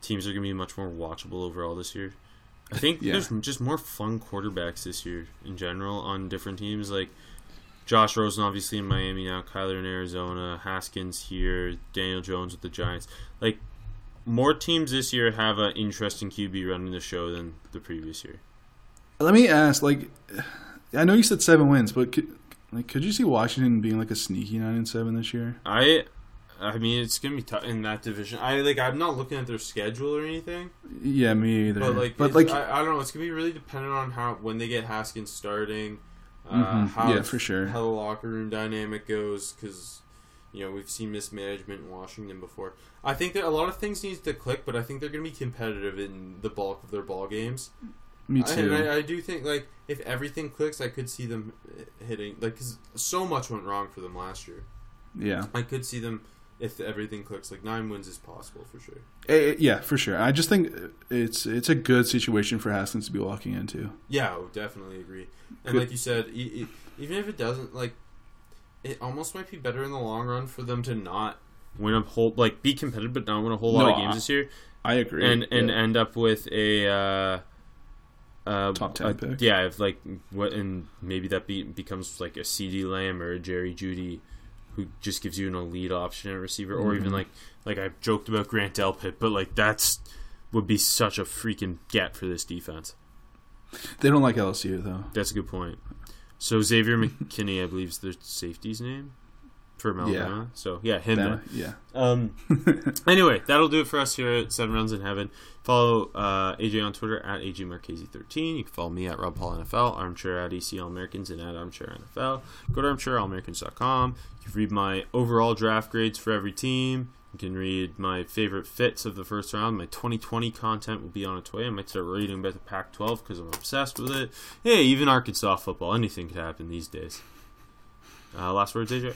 teams are going to be much more watchable overall this year. I think Yeah. there's just more fun quarterbacks this year in general on different teams. Like Josh Rosen, obviously in Miami now, Kyler in Arizona, Haskins here, Daniel Jones with the Giants. Like more teams this year have an interesting QB running the show than the previous year. Let me ask, like, I know you said seven wins, but could, like, could you see Washington being like a sneaky nine and seven this year? I, I mean, it's gonna be tough in that division. I like. I'm not looking at their schedule or anything. Yeah, me either. But like, but like, I, I don't know. It's gonna be really dependent on how when they get Haskins starting, uh, Mhm. how Yeah, for sure. how the locker room dynamic goes because you know we've seen mismanagement in Washington before. I think that a lot of things needs to click, but I think they're gonna be competitive in the bulk of their ball games. me I- too. and I, I do think like if everything clicks, I could see them hitting like because so much went wrong for them last year. yeah, I could see them if everything clicks. Like nine wins is possible for sure. Eh, eh, yeah, for sure. I just think it's it's a good situation for Haskins to be walking into. Yeah, I would definitely agree. And Good. like you said, even if it doesn't, like, it almost might be better in the long run for them to not win a whole, like, be competitive, but not win a whole lot of games I- this year, I agree. and and Yeah. end up with a uh, uh, Top 10 a- pick. Yeah, if like what, and maybe that be, becomes like a CeeDee Lamb or a Jerry Jeudy, who just gives you an elite option at receiver, or even Mhm. like like I joked about Grant Delpit, but like that's would be such a freaking get for this defense. they don't like LSU though. That's a good point. So Xavier McKinney, I believe, is the safety's name. From Alabama. So yeah, him. Then. yeah. Um, anyway, that'll do it for us here at Seven Rounds in Heaven. Follow uh, AJ on Twitter at AJMarchese13. You can follow me at Rob Paul NFL, Armchair at ECL Americans, and at Armchair NFL. Go to ArmchairAllAmericans.com. You can read my overall draft grades for every team. You can read my favorite fits of the first round. My 2020 content will be on its way. I might start reading about the Pac 12 because I'm obsessed with it. Hey, even Arkansas football. Anything could happen these days. Uh, last words, AJ?